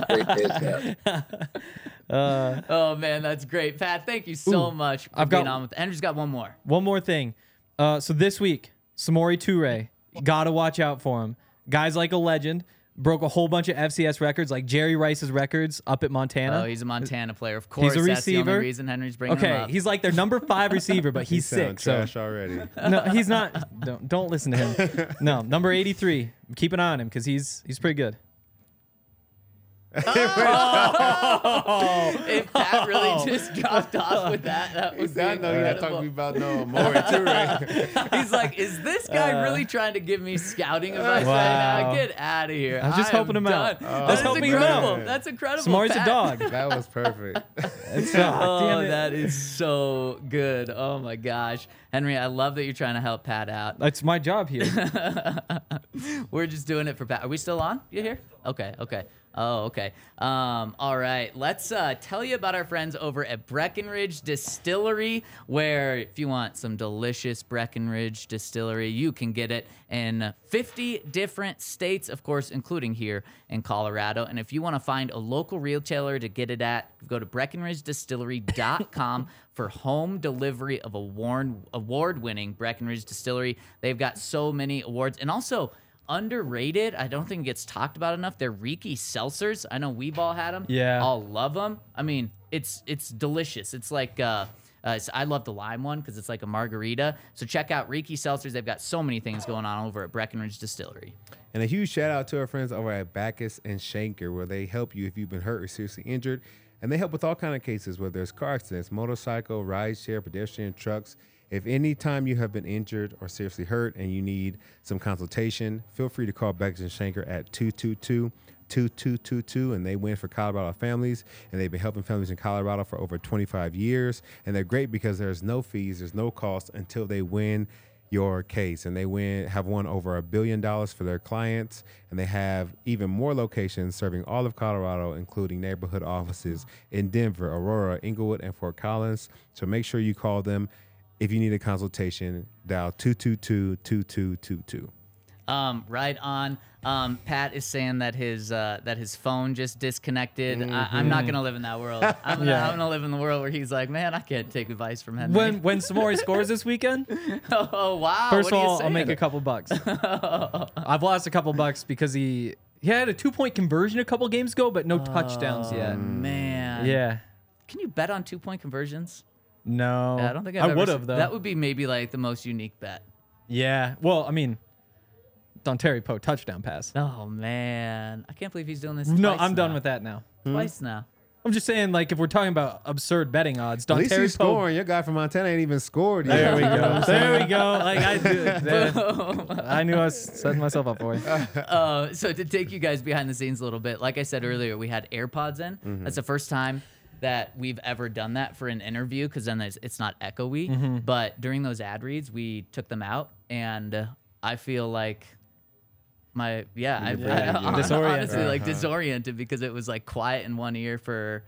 Great uh, Oh man, that's great, Pat. Thank you so Ooh, much for I've being got- on with. Andrew's got one more. one more thing. Uh, so this week, Samori Toure, gotta watch out for him. Guy's like a legend. Broke a whole bunch of FCS records, like Jerry Rice's records up at Montana. Oh, he's a Montana player, of course. He's a That's the only reason Henry's bringing him up. he's like their number five receiver, but he's sound sick. So trash already. no, he's not. Don't, don't listen to him. No, number 83. Keep an eye on him because he's he's pretty good. if Pat really just dropped off with that, that was I know you're not talking incredible. about no more too, right? He's like, is this guy really trying to give me scouting advice right Wow. now? Get out of here. I was just am helping him out. done. I was That is helping him incredible. out. That's incredible. Samori's a dog. That was perfect. It's, uh, Oh, damn it. that is so good. Oh my gosh. Henry, I love that you're trying to help Pat out. That's my job here. We're just doing it for Pat. Are we still on? You here? Okay, okay. Oh, okay. Um, all right. Let's uh, tell you about our friends over at Breckenridge Distillery, where if you want some delicious Breckenridge Distillery, you can get it in 50 different states, of course, including here in Colorado. And if you want to find a local retailer to get it at, go to BreckenridgeDistillery.com for home delivery of award award-winning Breckenridge Distillery. They've got so many awards, and also underrated. I don't think it gets talked about enough. They're Riki seltzers. I know we've all had them. Yeah. all love them. I mean, it's it's delicious. It's like. Uh, uh, so I love the lime one because it's like a margarita. So check out Riki Seltzers. They've got so many things going on over at Breckenridge Distillery. And a huge shout out to our friends over at Bachus and Schanker, where they help you if you've been hurt or seriously injured. And they help with all kind of cases, whether it's car accidents, motorcycle, rideshare, pedestrian, trucks. If any time you have been injured or seriously hurt and you need some consultation, feel free to call Bachus and Schanker at 222 2222 and they win for Colorado families and they've been helping families in Colorado for over 25 years and they're great because there's no fees, there's no cost until they win your case. And they win have won over a billion dollars for their clients, and they have even more locations serving all of Colorado, including neighborhood offices in Denver, Aurora, Englewood, and Fort Collins. So make sure you call them if you need a consultation. Dial 222-2222. Um, right on. Um, Pat is saying that his uh, that his phone just disconnected. I, I'm not gonna live in that world. I'm gonna, Yeah. I'm gonna live in the world where he's like, man, I can't take advice from him. When when Samori scores this weekend, oh wow. first what of are you all, I'll make a couple bucks. I've lost a couple bucks because he he had a two point conversion a couple games ago, but no touchdowns Oh, yet. man. Yeah. Can you bet on two point conversions? No. Yeah, I don't think I've I ever would se- have though. That would be maybe like the most unique bet. yeah. Well, I mean, Dontari Poe touchdown pass. Oh man, I can't believe he's doing this. No, twice I'm done now. with that now. Twice now. I'm just saying, like, if we're talking about absurd betting odds, At Don least Terry he's Poe. scoring. Your guy from Montana ain't even scored yet. There we You know what go. There we go. Like I do. I knew I was setting myself up for it. Uh, so to take you guys behind the scenes a little bit, like I said earlier, we had AirPods in. Mm-hmm. That's the first time that we've ever done that for an interview because then there's, it's not echoey. Mm-hmm. But during those ad reads, we took them out, and uh, I feel like my yeah, I, Yeah, I, yeah. Disoriented. honestly like Uh-huh. disoriented because it was like quiet in one ear for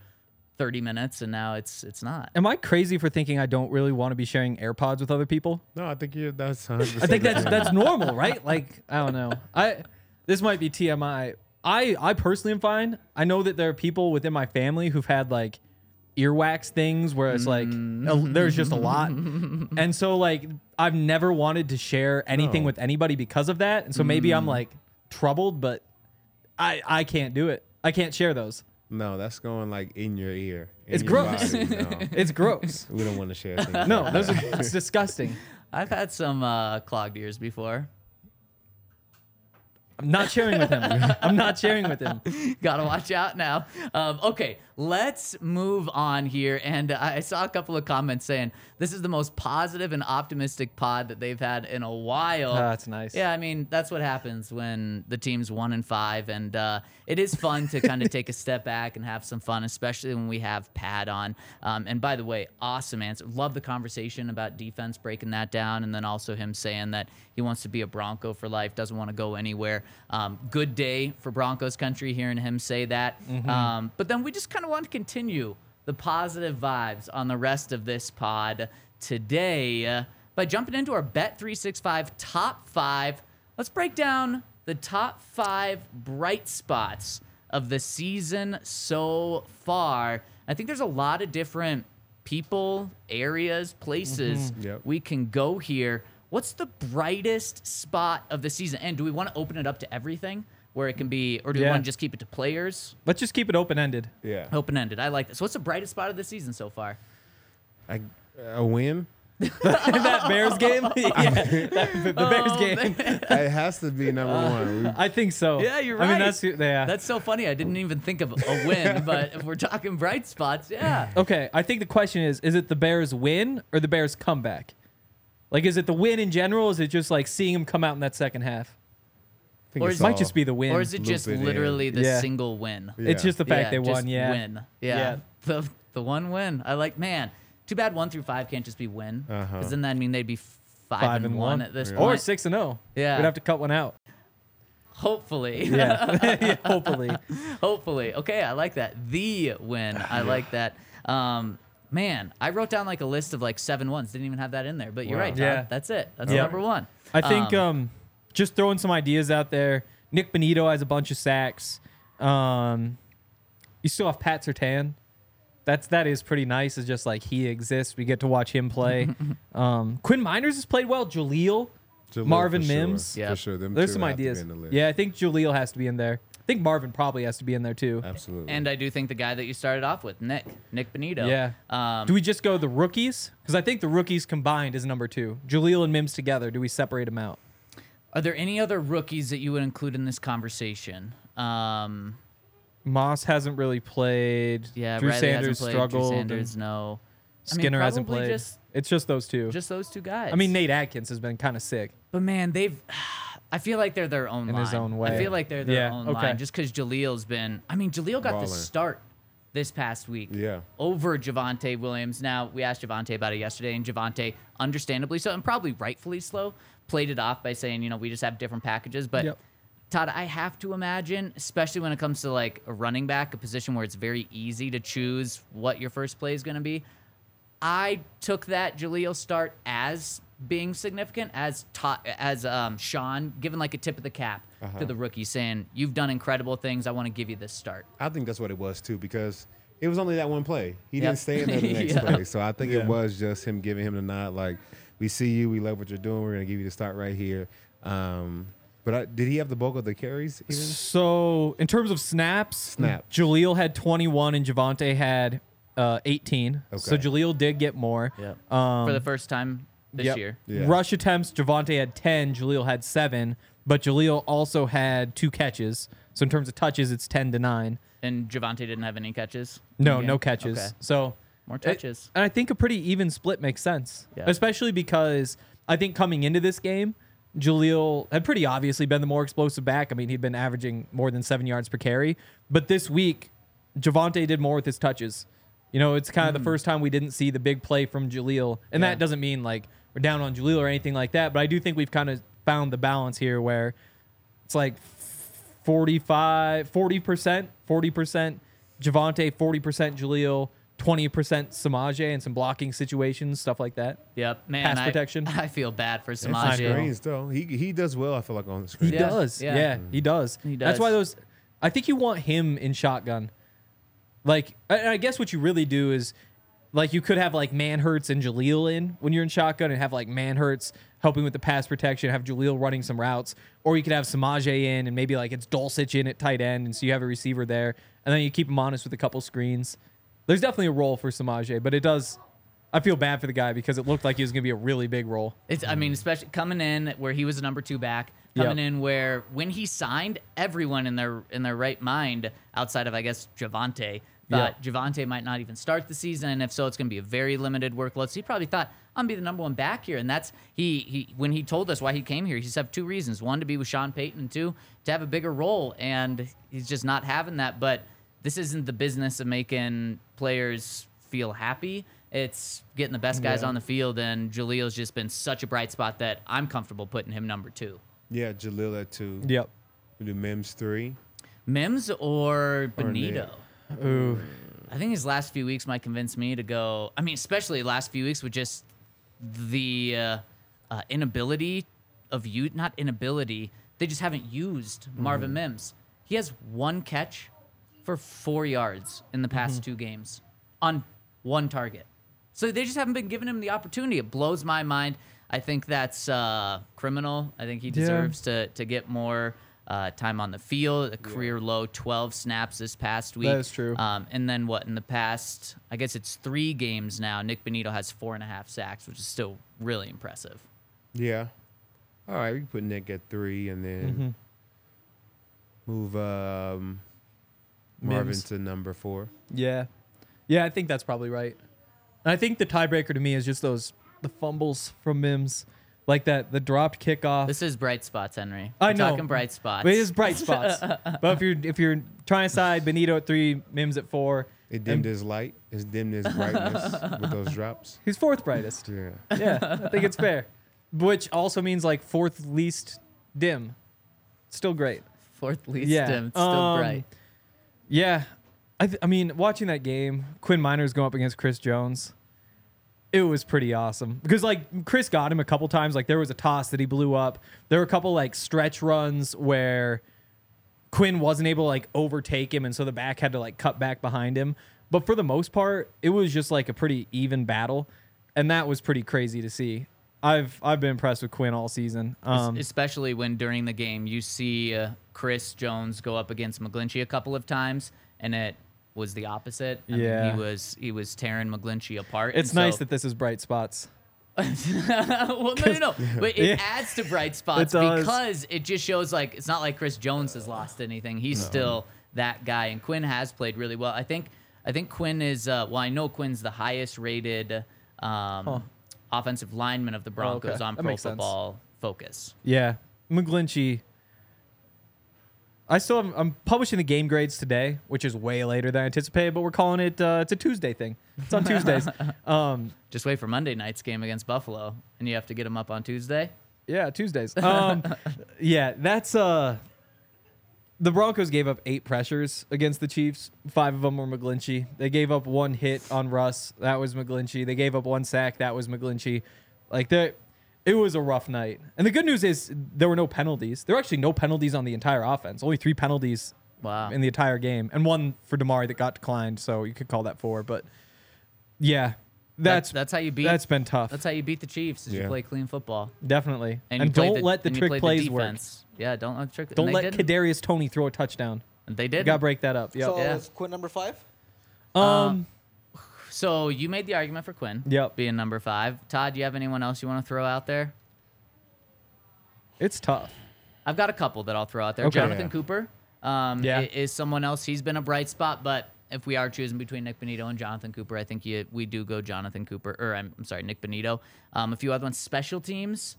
30 minutes, and now it's it's not. Am I crazy for thinking I don't really want to be sharing AirPods with other people? No, I think you're that's I think that's that's normal, right? Like I don't know. I this might be TMI. I I personally am fine. I know that there are people within my family who've had like earwax things where it's like a- there's just a lot, and so like I've never wanted to share anything No. with anybody because of that, and so maybe I'm like troubled, but I I can't do it. I can't share those. No, that's going like in your ear. in It's your gross. body. No. It's gross. we don't want to share things. No, like those that. are it's disgusting. I've had some uh, clogged ears before. I'm not sharing with him. I'm not sharing with him. Gotta watch out now. Um, okay, let's move on here. And I saw a couple of comments saying this is the most positive and optimistic pod that they've had in a while. Ah, that's nice. Yeah, I mean that's what happens when the team's one and five, and uh, it is fun to kind of take a step back and have some fun, especially when we have Pat on. Um, and by the way, awesome answer. Love the conversation about defense, breaking that down, and then also him saying that he wants to be a Bronco for life, doesn't want to go anywhere. Um, good day for Broncos country hearing him say that. Um, but then we just kind of want to continue the positive vibes on the rest of this pod today by jumping into our Bet365 top five. Let's break down the top five bright spots of the season so far. I think there's a lot of different people, areas, places mm-hmm. Yep. we can go here. What's the brightest spot of the season? And do we want to open it up to everything where it can be, or do we Yeah. want to just keep it to players? Let's just keep it open ended. yeah. Open ended. I like this. What's the brightest spot of the season so far? I, a win. that Bears game? yeah, that- the, the Bears Oh, game. it has to be number uh, one. We- I think so. Yeah, you're right. I right. mean, that's yeah. That's so funny. I didn't even think of a win, but if we're talking bright spots, yeah. okay. I think the question is: Is it the Bears win or the Bears comeback? Like, is it the win in general? Or is it just like seeing them come out in that second half? I think Or it's is- Might just be the win. Or is it just Loop it literally the Yeah. single win? Yeah. It's just the fact they just won. Yeah. Win. Yeah. Yeah. The the one win. I like. Man, too bad one through five can't just be win. Because Uh-huh. then that mean they'd be five, Five and, and one, one. at this Yeah. point. Or six and zero. Yeah. We'd have to cut one out. Hopefully. Yeah. yeah hopefully. Hopefully. Okay, I like that. The win. I like that. Um, man, I wrote down like a list of like seven ones. Didn't even have that in there, but you're Wow. right. Todd. Yeah. That's it. That's Yeah. number one. I think um, just throwing some ideas out there. Nik Bonitto has a bunch of sacks. Um, you still have Pat Surtain. That's that is pretty nice. It's just like he exists. We get to watch him play. um, Quinn Meinerz has played well. Jaleel, Jaleel Marvin for sure. Yep. Mims. For sure. Them There's some have to be ideas. in the. Yeah, I think Jaleel has to be in there. I think Marvin probably has to be in there too. Absolutely. and I do think the guy that you started off with, Nick, Nik Bonitto. Yeah. Um, do we just go the rookies? Because I think the rookies combined is number two. Jaleel and Mims together. Do we separate them out? Are there any other rookies that you would include in this conversation? Um, Moss hasn't really played. yeah, Drew Riley Sanders hasn't played. struggled. Drew Sanders, no. I mean, Skinner hasn't played. Just, it's just those two. just those two guys. I mean, Nate Adkins has been kind of sick. But man, they've. I feel like they're their own In line. his own way. I feel like they're their Yeah, own okay. line just because Jaleel's been. I mean, Jaleel got the start this past week. Yeah. Over Javonte Williams. Now, we asked Javonte about it yesterday, and Javonte, understandably so, and probably rightfully slow, played it off by saying, you know, we just have different packages. But Yep. Todd, I have to imagine, especially when it comes to like a running back, a position where it's very easy to choose what your first play is going to be. I took that Jaleel start as being significant, as ta- as um, Sean given like a tip of the cap Uh-huh. to the rookie, saying, "You've done incredible things. I want to give you this start." I think that's what it was too, because it was only that one play. He Yep. didn't stay in there the next Yeah. play. So I think Yeah. it was just him giving him the nod, like, "We see you. We love what you're doing. We're gonna give you the start right here." Um, but I, did he have the bulk of the carries? Even? So in terms of snaps, Snaps. Jaleel had 21 and Javonte had uh, 18. So Okay. Jaleel did get more. Yep. Um, For the first time this yep. year. Yeah. Rush attempts, Javonte had 10, Jaleel had seven, but Jaleel also had two catches. So in terms of touches, it's 10 to 9. And Javonte didn't have any catches. No, no catches. Okay. So More it- touches. and I think a pretty even split makes sense, Yeah. especially because I think coming into this game, Jaleel had pretty obviously been the more explosive back. I mean, he'd been averaging more than seven yards per carry, but this week, Javonte did more with his touches. You know, it's kind of the hmm. first time we didn't see the big play from Jaleel, and Yeah. that doesn't mean like we're down on Jaleel or anything like that. But I do think we've kind of found the balance here where it's like 45, 40%, 40% Javonte, 40% Jaleel, 20% Samaje, and some blocking situations, stuff like that. Yep. Man, Pass I- protection. I, feel bad for And I. Samaje. screens though. He he does well. I feel like on the He screen. Yeah, does. yeah. Yeah. he does. He does. That's why those. I think you want him in shotgun. Like, I, I guess what you really do is, like, you could have like Manhurts and Jaleel in when you're in shotgun, and have like Manhurts helping with the pass protection, have Jaleel running some routes, or you could have Samaje in, and maybe like it's Dulcich in at tight end, and so you have a receiver there, and then you keep him honest with a couple screens. There's definitely a role for Samaje, but it does. I feel bad for the guy because it looked like he was going to be a really big role. It's, I mean, especially coming in where he was a number two back, coming Yep. in where when he signed, everyone in their in their right mind, outside of I guess Javonte, thought Javonte might not even start the season, and if so, it's going to be a very limited workload. So he probably thought I'm gonna be the number one back here, and that's he he when he told us why he came here, he said two reasons: one to be with Sean Payton, and two to have a bigger role, and he's just not having that. But this isn't the business of making players feel happy. It's getting the best guys Yeah. on the field, and Jaleel's just been such a bright spot that I'm comfortable putting him number two. Yeah, Jaleel at two. Yep. We do Mims three. Mims or Or Bonitto? Nick. Ooh. I think his last few weeks might convince me to go. I mean, especially last few weeks with just the uh, uh, inability of you, not inability, they just haven't used Marvin Mims. He has one catch for four yards in the past two games on one target. So they just haven't been giving him the opportunity. It blows my mind. I think that's uh, criminal. I think he deserves to to get more uh, time on the field. A career low 12 snaps this past week. That is true. Um, and then what in the past? I guess it's three games now. Nik Bonitto has four and a half sacks, which is still really impressive. Yeah. All right, we can put Nick at three, and then move um, Marvin Mims. to number four. Yeah. Yeah, I think that's probably right. And I think the tiebreaker to me is just those the fumbles from Mims. Like that the dropped kickoff. This is bright spots, Henry. I We're know. Talking bright spots. But it is bright spots. but if you're if you're trying to side Bonitto at three, Mims at four, It dimmed his light. It dimmed his brightness with those drops. he's fourth brightest. Yeah. Yeah, I think it's fair. Which also means like fourth least dim. Still great. Fourth least Yeah, dim. Still um, bright. Yeah, I, th- I mean, watching that game, Quinn Meinerz going up against Chris Jones, it was pretty awesome because like Chris got him a couple times. Like there was a toss that he blew up. There were a couple like stretch runs where Quinn wasn't able to like overtake him, and so the back had to like cut back behind him. But for the most part, it was just like a pretty even battle, and that was pretty crazy to see. I've I've been impressed with Quinn all season. Um, especially when during the game you see uh, Chris Jones go up against McGlinchey a couple of times, and it was the opposite. I mean, Yeah. he was he was tearing McGlinchey apart. it's nice so- that this is bright spots. well, no, no, no. But it Yeah. adds to bright spots does. because it just shows like it's not like Chris Jones has lost anything. He's still that guy, and Quinn has played really well. I think. I think Quinn is. Uh, well, I know Quinn's the highest rated um, offensive lineman of the Broncos okay. on That Pro makes sense. Football Focus. Yeah, McGlinchey. I still am, I'm publishing the game grades today, which is way later than I anticipated, but we're calling it uh, it's a Tuesday thing. It's on Tuesdays. um, Just wait for Monday night's game against Buffalo, and you have to get them up on Tuesday. yeah, Tuesdays. Um, yeah, that's uh the Broncos gave up eight pressures against the Chiefs. Five of them were McGlinchey. They gave up one hit on Russ. That was McGlinchey. They gave up one sack. That was McGlinchey. Like that, it was a rough night. And the good news is there were no penalties. There were actually no penalties on the entire offense. Only three penalties Wow. in the entire game, and one for Damari that got declined. So you could call that four. But yeah, that's that's how you beat. that's been tough. That's how you beat the Chiefs. Is you play clean football. definitely. And, And, don't let the trick play plays work. Yeah, don't let the trick. Don't let didn't. Kadarius Toney throw a touchdown. And They You did. got to break that up. Yep. So Yeah. it's Quinn number five. um. So you made the argument for Quinn. Yep. Being number five. Todd, do you have anyone else you want to throw out there? It's tough. I've got a couple that I'll throw out there. Okay. Jonathan Yeah. Cooper um, Yeah. is someone else. He's been a bright spot, but if we are choosing between Nik Bonitto and Jonathan Cooper, I think you, we do go Jonathan Cooper, or I'm, I'm sorry, Nik Bonitto. Um, a few other ones. Special teams.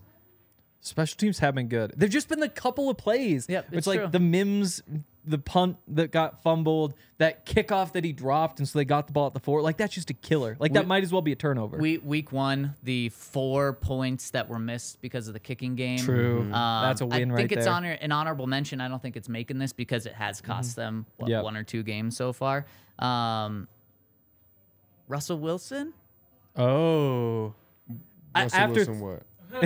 Special teams have been good. They've just been a couple of plays. Yep, it's, it's like the Mims, the punt that got fumbled, that kickoff that he dropped, and so they got the ball at the four. Like that's just a killer. Like that We- might as well be a turnover. We, week one, the four points that were missed because of the kicking game. True. Um, That's a win I think right it's there. honor, an honorable mention. I don't think it's making this because it has cost them what, Yep. one or two games so far. Um, Russell Wilson. oh. A- Russell after Wilson, what?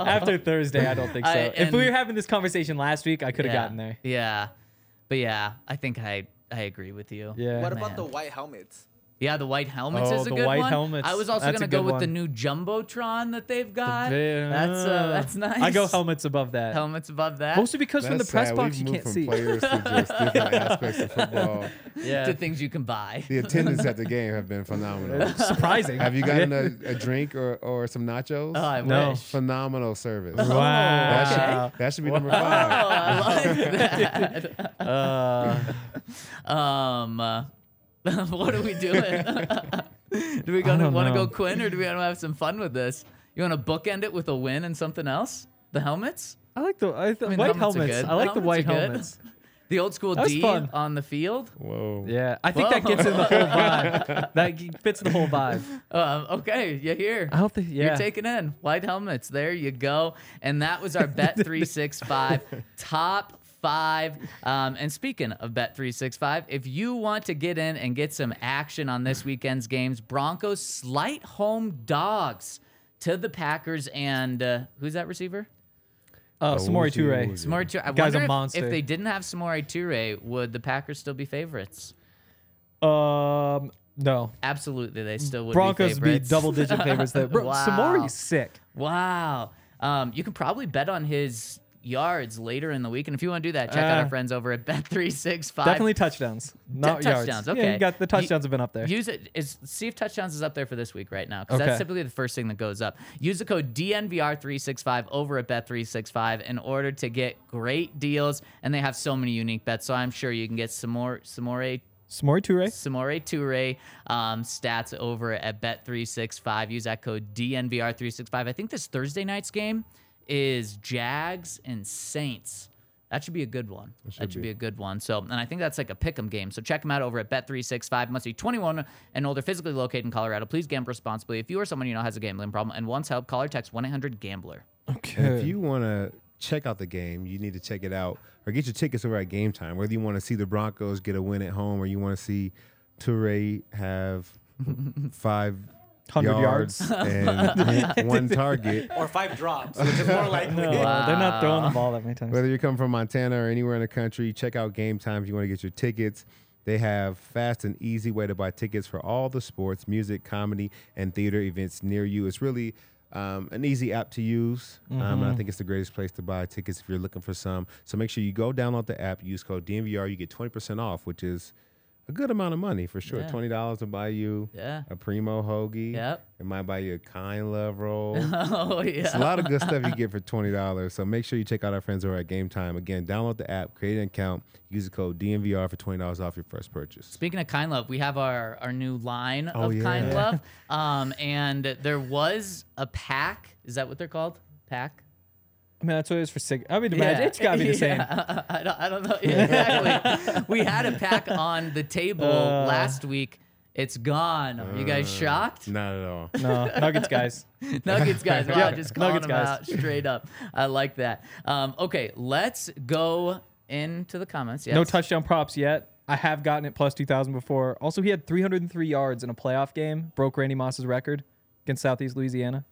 after Thursday, I don't think so. I- if we and- were having this conversation last week, I could have yeah, gotten there. Yeah, but yeah, I think I I agree with you. Yeah. What about the white helmets? Yeah, the white helmets Oh, is a the good white one. helmets. I was also That's gonna go good with the new jumbotron that they've got. Ve- that's uh, uh, that's nice. I go helmets above that. helmets above that. Mostly because from the That's press sad. box We've you moved can't from see. Players to just different aspects of football. Yeah. to things you can buy. The attendance at the game have been phenomenal. Surprising. Have you gotten a, a drink or, or some nachos? Oh, I No. wish. Phenomenal service. Oh, That, should, Wow. that should be number Oh, five. I like that. Uh, Um, uh, what are we doing? do we gonna want to go Quinn or do we want to have some fun with this? You want to bookend it with a win and something else? The helmets? I like the I th- I mean, white helmets are helmets. good. I like the Helmets white helmets. The old school That's D fun. on the field? Whoa. Yeah, I think that gets in the whole vibe. That fits the whole vibe. Um, okay, you hear. I don't. Yeah. You're taking in white helmets. There you go. And that was our Bet 365 top five. Um, and speaking of Bet 365, if you want to get in and get some action on this weekend's games, Broncos slight home dogs to the Packers. And uh, who's that receiver? uh, Samori Toure. Samori Toure. I Guy's wonder a if- monster. If, they didn't have Samori Toure, would the Packers still be favorites? Um, no. Absolutely, they still would Broncos be would be double digit favorites there. Bro, Wow. Samori's sick. Wow. Um, you can probably bet on his yards later in the week. And if you want to do that, check out Uh, our friends over at Bet365. Definitely touchdowns, not yards. touchdowns, Yeah, okay. you got the touchdowns have been up there. Use it. Is see if touchdowns is up there for this week right now because Okay. that's typically the first thing that goes up. Use the code DNVR365 over at Bet365 in order to get great deals, and they have so many unique bets. So I'm sure you can get some more, some more a Samori Toure. Samori Toure um, stats over at Bet365. Use that code DNVR365. I think this Thursday night's game is Jags and Saints. That should be a good one. that should be. be. a good one. So, and I think that's like a pick 'em game. So check them out over at Bet365. Must be 21 and older, physically located in Colorado. Please gamble responsibly. If you or someone you know has a gambling problem and wants help, call or text 1-800-GAMBLER. Okay. And if you want to check out the game, you need to check it out or get your tickets over at Game Time. Whether you want to see the Broncos get a win at home or you want to see Toure have five 100 yards. and one target. Or five drops, which is more likely. No, they're not throwing the ball that many times. Whether you're coming from Montana or anywhere in the country, check out Game Time if you want to get your tickets. They have fast and easy way to buy tickets for all the sports, music, comedy, and theater events near you. It's really um, an easy app to use, um, and I think it's the greatest place to buy tickets if you're looking for some. So make sure you go download the app, use code DNVR, you get 20% off, which is a good amount of money for sure. Yeah. $20 will buy you Yeah. a Primo hoagie. Yep. It might buy you a Kind Love roll. Oh, yeah. It's a lot of good stuff you get for twenty dollars. So make sure you check out our friends over at Game Time. Again, download the app, create an account, use the code DNVR for twenty dollars off your first purchase. Speaking of Kind Love, we have our, our new line Oh, of Kind. Love. Um, and there was a pack. Is that what they're called? Pack? I mean, that's what it is for sig. I mean, imagine it's gotta be the same. Yeah, I, don't, I don't know. Yeah, exactly. we had a pack on the table Uh. last week. It's gone. Are you guys shocked? Not at all. No, Nuggets guys. Nuggets guys. Wow, Yeah, just calling Nuggets them guys. out straight up. I like that. Um, okay, let's go into the comments. Yes. No touchdown props yet. I have gotten it plus 2,000 before. Also, he had 303 yards in a playoff game, broke Randy Moss's record against Southeast Louisiana.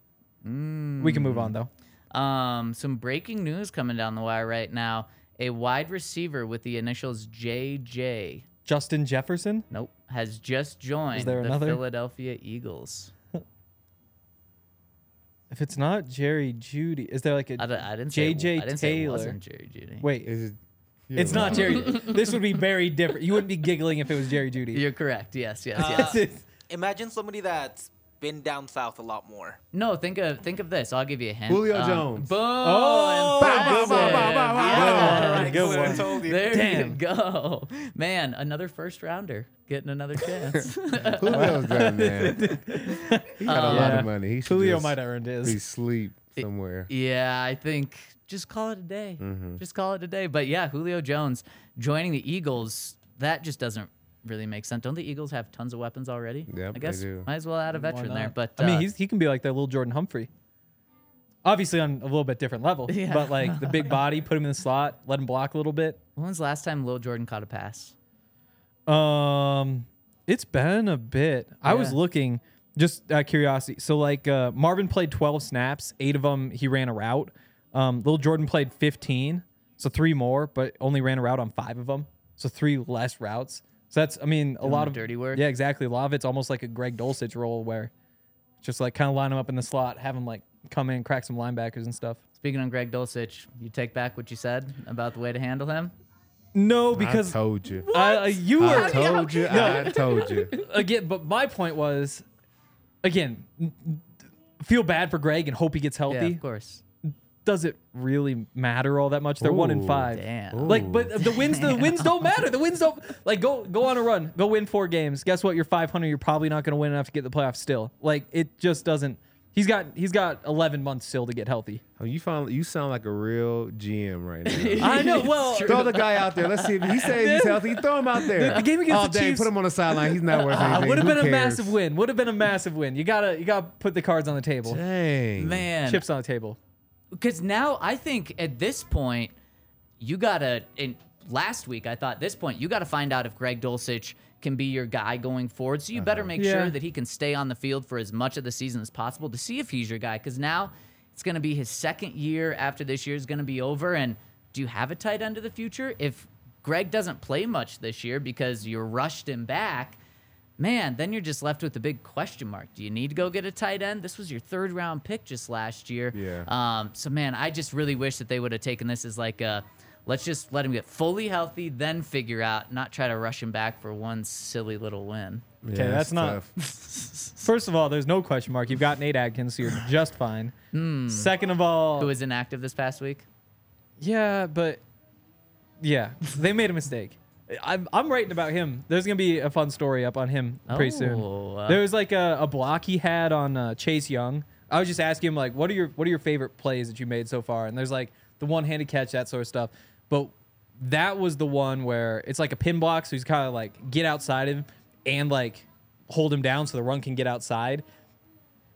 We can move on, though. Um, some breaking news coming down the wire right now. A wide receiver with the initials JJ, Justin Jefferson. nope, has just joined there the another? Philadelphia Eagles. If it's not Jerry Jeudy, is there like a I, don't- I didn't say JJ I didn't say it Taylor? wasn't Jerry Jeudy. Wait, Is it, it's not Jerry. this would be very different. You wouldn't be giggling if it was Jerry Jeudy. You're correct. Yes, yes, Uh, yes. Imagine somebody that's been down south a lot more. No, think of think of this. I'll give you a hint. Julio Um, Jones. Boom. Oh, impressive. good one. Yeah. Good one. Good one. told you. There you Damn. go. Man, another first rounder getting another chance. Julio's done, man. He got a lot Yeah. of money. He should Julio just might have earned be his. sleep somewhere. yeah, I think just call it a day. Mm-hmm. Just call it a day. But yeah, Julio Jones joining the Eagles, that just doesn't really make sense. Don't the Eagles have tons of weapons already? Yeah, I they guess do. might as well add a veteran there. not? But I mean, uh, he's, he can be like that little Jordan Humphrey. Obviously on a little bit different level, Yeah. but like the big body, put him in the slot, let him block a little bit. when was the last time Lil Jordan caught a pass? Um, it's been a bit. I was Yeah. looking just out of curiosity. So like uh, Marvin played 12 snaps, eight of them he ran a route. Um, Little Jordan played 15, so three more, but only ran a route on five of them, so three less routes. So that's, I mean, a Doing lot the of dirty work. Yeah, exactly. A lot of it's almost like a Greg Dulcich role where just like kind of line him up in the slot, have him like come in, crack some linebackers and stuff. Speaking on Greg Dulcich, you take back what you said about the way to handle him. No, because I told you. I, uh, you were I told you. I told you. again, but my point was, again, n- n- feel bad for Greg and hope he gets healthy. Yeah, healthy. of course. Does it really matter all that much? They're one in five. Damn. Like, but the wins, the wins don't matter. The wins don't like go go on a run, go win four games. Guess what? You're 500. You're probably not going to win enough to get the playoffs. Still, like it just doesn't. He's got he's got 11 months still to get healthy. Oh, you found you sound like a real GM right now. I know. Well, throw the guy out there. Let's see if he says he's healthy. Throw him out there. The game against oh, the dang, Chiefs- put him on the sideline. He's not worth uh, anything. would have Who been a massive win. Would have been a massive win. You gotta you gotta put the cards on the table. Dang. Man. Chips on the table. Because now I think at this point, you gotta. In last week, I thought this point you gotta find out if Greg Dulcich can be your guy going forward. So you uh-huh. better make Yeah. sure that he can stay on the field for as much of the season as possible to see if he's your guy. Because now it's gonna be his second year after this year is gonna be over. And do you have a tight end of the future? If Greg doesn't play much this year because you rushed him back. Man, then you're just left with the big question mark. Do you need to go get a tight end? This was your third round pick just last year. Yeah. Um, so man, I just really wish that they would have taken this as like a let's just let him get fully healthy, then figure out, not try to rush him back for one silly little win. Yeah, Okay, that's not- First of all, there's no question mark. You've got Nate Adkins, so you're just fine. Second of all, Who was inactive this past week? yeah, but yeah, they made a mistake. I'm, I'm writing about him. There's gonna be a fun story up on him pretty Oh, soon. uh, there was like a, a block he had on uh, Chase Young. I was just asking him like, what are your what are your favorite plays that you made so far? And there's like the one handed catch, that sort of stuff. But that was the one where it's like a pin block, so he's kind of like get outside him and like hold him down so the run can get outside.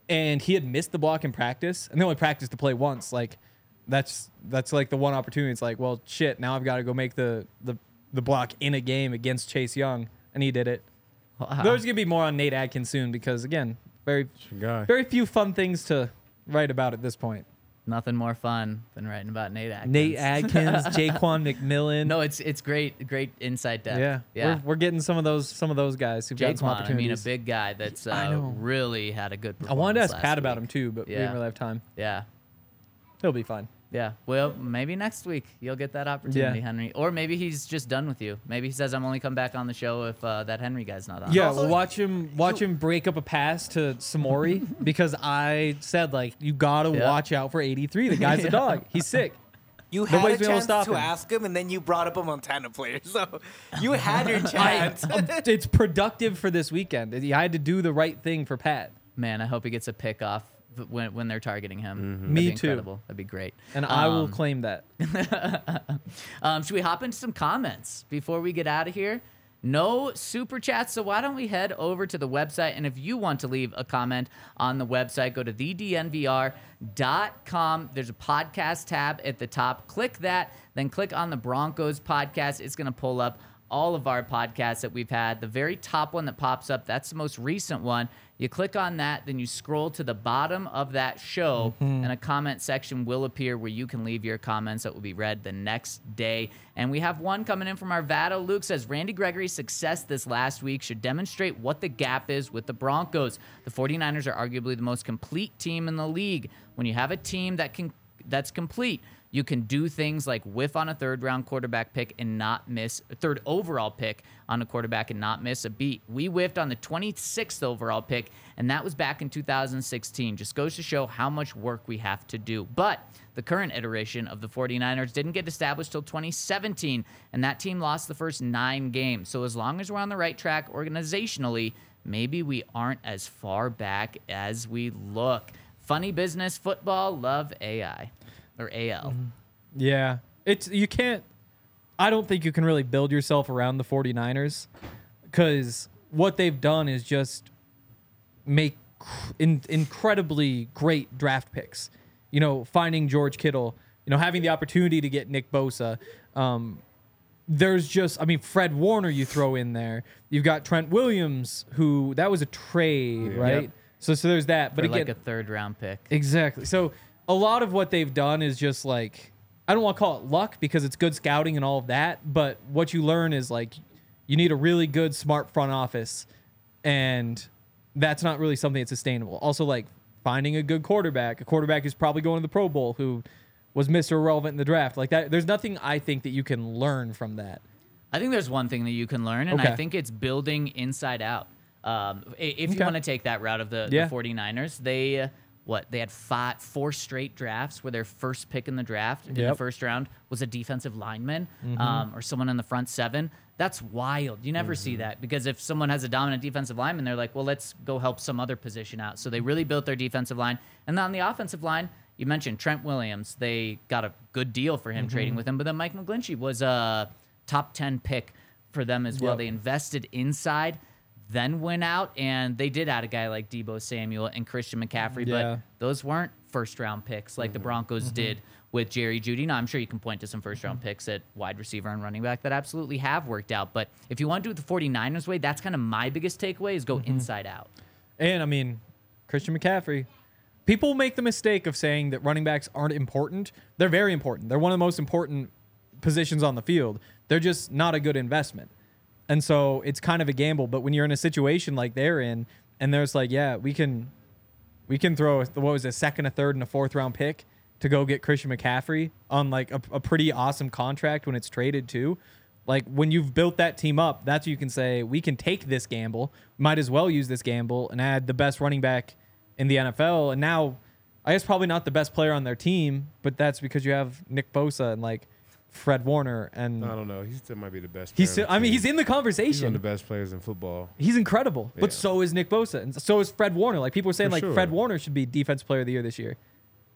And he had missed the block in practice, and they only practiced the play once. Like that's that's like the one opportunity. It's like, well, shit. Now I've got to go make the the the block in a game against Chase Young, and he did it. Wow. There's gonna be more on Nate Adkins soon because again, very very few fun things to write about at this point. Nothing more fun than writing about Nate Adkins. Nate Adkins, Ja'Quan McMillian. No, it's it's great, great insight depth. yeah, yeah. We're, we're getting some of those some of those guys who've got some Jaquan, I mean, a big guy that's uh, really had a good. I wanted to ask Pat last about him too, but we Yeah. didn't really have time. Yeah, He'll be fine. Yeah. Well, maybe next week you'll get that opportunity, Yeah. Henry. Or maybe he's just done with you. Maybe he says, "I'm only come back on the show if uh, that Henry guy's not on." Yeah, Also, well, watch him watch him break up a pass to Samori because I said like you gotta Yeah. watch out for 83. The guy's a dog. He's sick. You had Nobody's a been able to chance stop to him. ask him, and then you brought up a Montana player. So you had your I, chance. it's productive for this weekend. I had to do the right thing for Pat. Man, I hope he gets a pick off when when they're targeting him. Mm-hmm. Me too. Incredible. That'd be great. And I will Um, claim that. Um, should we hop into some comments before we get out of here? No super chats, so why don't we head over to the website? And if you want to leave a comment on the website, go to thednvr.com. There's a podcast tab at the top. Click that, then click on the Broncos podcast. It's going to pull up all of our podcasts that we've had. The very top one that pops up, that's the most recent one. You click on that, then you scroll to the bottom of that show, mm-hmm. and a comment section will appear where you can leave your comments that will be read the next day. And we have one coming in from Arvada. Luke says Randy Gregory's success this last week should demonstrate what the gap is with the Broncos. The 49ers are arguably the most complete team in the league. When you have a team that can that's complete, you can do things like whiff on a third round quarterback pick and not miss a third overall pick on a quarterback and not miss a beat. We whiffed on the 26th overall pick, and that was back in 2016. Just goes to show how much work we have to do. But the current iteration of the 49ers didn't get established till 2017, and that team lost the first nine games. So as long as we're on the right track organizationally, maybe we aren't as far back as we look. Funny business, football, love AI or AL. Yeah. It's you can't I don't think you can really build yourself around the 49ers cuz what they've done is just make in, incredibly great draft picks. You know, finding George Kittle, you know, having the opportunity to get Nick Bosa. Um, there's just, I mean, Fred Warner you throw in there. You've got Trent Williams, who that was a trade, right? Yep. So, so there's that. But But again, like a third round pick. Exactly. So a lot of what they've done is just like I don't want to call it luck because it's good scouting and all of that, but what you learn is like you need a really good smart front office and that's not really something that's sustainable. Also like finding a good quarterback, a quarterback who's probably going to the Pro Bowl who was Mr. Irrelevant in the draft. Like that there's nothing I think that you can learn from that. I think there's one thing that you can learn, and Okay. I think it's building inside out. Um, if you Okay. want to take that route of the, Yeah. the 49ers, they uh, what they had five, four straight drafts where their first pick in the draft in the Mm-hmm. first round was a defensive lineman um, or someone in the front seven. That's wild. You never see that because if someone has a dominant defensive lineman, they're like, well, let's go help some other position out. So they really built their defensive line, and then on the offensive line. You mentioned Trent Williams. They got a good deal for him Mm-hmm. trading with him, but then Mike McGlinchey was a top 10 pick for them as well. Yep. They invested inside, then went out, and they did add a guy like Deebo Samuel and Christian McCaffrey, Yeah. but those weren't first round picks like the mm-hmm. Broncos mm-hmm. did with Jerry Jeudy. Now, I'm sure you can point to some first round mm-hmm. picks at wide receiver and running back that absolutely have worked out. But if you want to do it the 49ers way, that's kind of my biggest takeaway is go inside out. And I mean, Christian McCaffrey. People make the mistake of saying that running backs aren't important. They're very important. They're one of the most important positions on the field. They're just not a good investment. And so it's kind of a gamble. But when you're in a situation like they're in, and there's like, yeah, we can we can throw what was a second, a third, and a fourth round pick to go get Christian McCaffrey on like a, a pretty awesome contract when it's traded too. Like when you've built that team up, that's you can say we can take this gamble. Might as well use this gamble and add the best running back in the NFL. And now, I guess probably not the best player on their team, but that's because you have Nick Bosa and like Fred Warner and I don't know. He still might be the best. he's. Still, I mean, he's in the He's one conversation. of the best players in football. He's incredible, but so is Nick Bosa, and so is Fred Warner. Like people are saying, For like sure. Fred Warner should be Defense Player of the Year this year.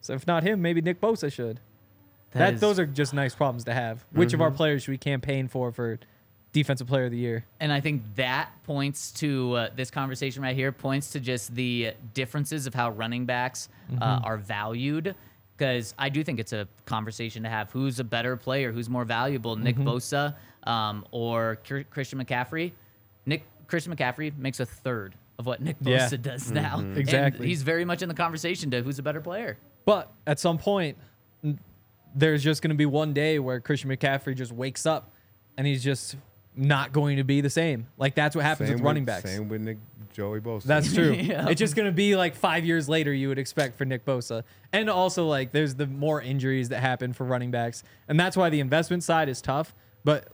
So if not him, maybe Nick Bosa should. That, is- those are just nice problems to have. Which of our players should we campaign for for Defensive Player of the Year? And I think that points to uh, this conversation right here, points to just the differences of how running backs uh, are valued. Because I do think it's a conversation to have. Who's a better player? Who's more valuable, Nick Bosa um, or Chr- Christian McCaffrey? Nick Christian McCaffrey makes a third of what Nick Yeah. Bosa does now. And Exactly. he's very much in the conversation to who's a better player. But at some point, there's just going to be one day where Christian McCaffrey just wakes up and he's just not going to be the same. Like that's what happens Same with running backs. Same with Nick Joey Bosa. That's true. Yeah. It's just going to be like five years later, you would expect for Nick Bosa. And also, like, there's the more injuries that happen for running backs. And that's why the investment side is tough. But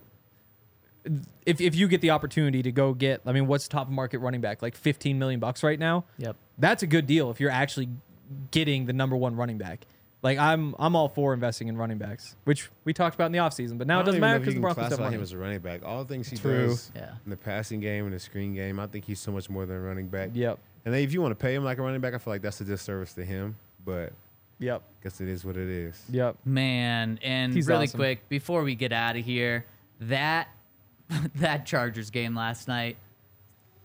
if, if you get the opportunity to go get, I mean, what's top market running back? Like 15 million bucks right now? Yep. That's a good deal if you're actually getting the number one running back. Like I'm I'm all for investing in running backs, which we talked about in the offseason, but now I it doesn't matter know if because you the can Broncos have classify money. him as a running back. All the things he True. does Yeah. in the passing game and the screen game, I think he's so much more than a running back. Yep. And if you want to pay him like a running back, I feel like that's a disservice to him. But Yep. I guess it is what it is. Yep. Man, and He's really awesome. quick before we get out of here, that that Chargers game last night,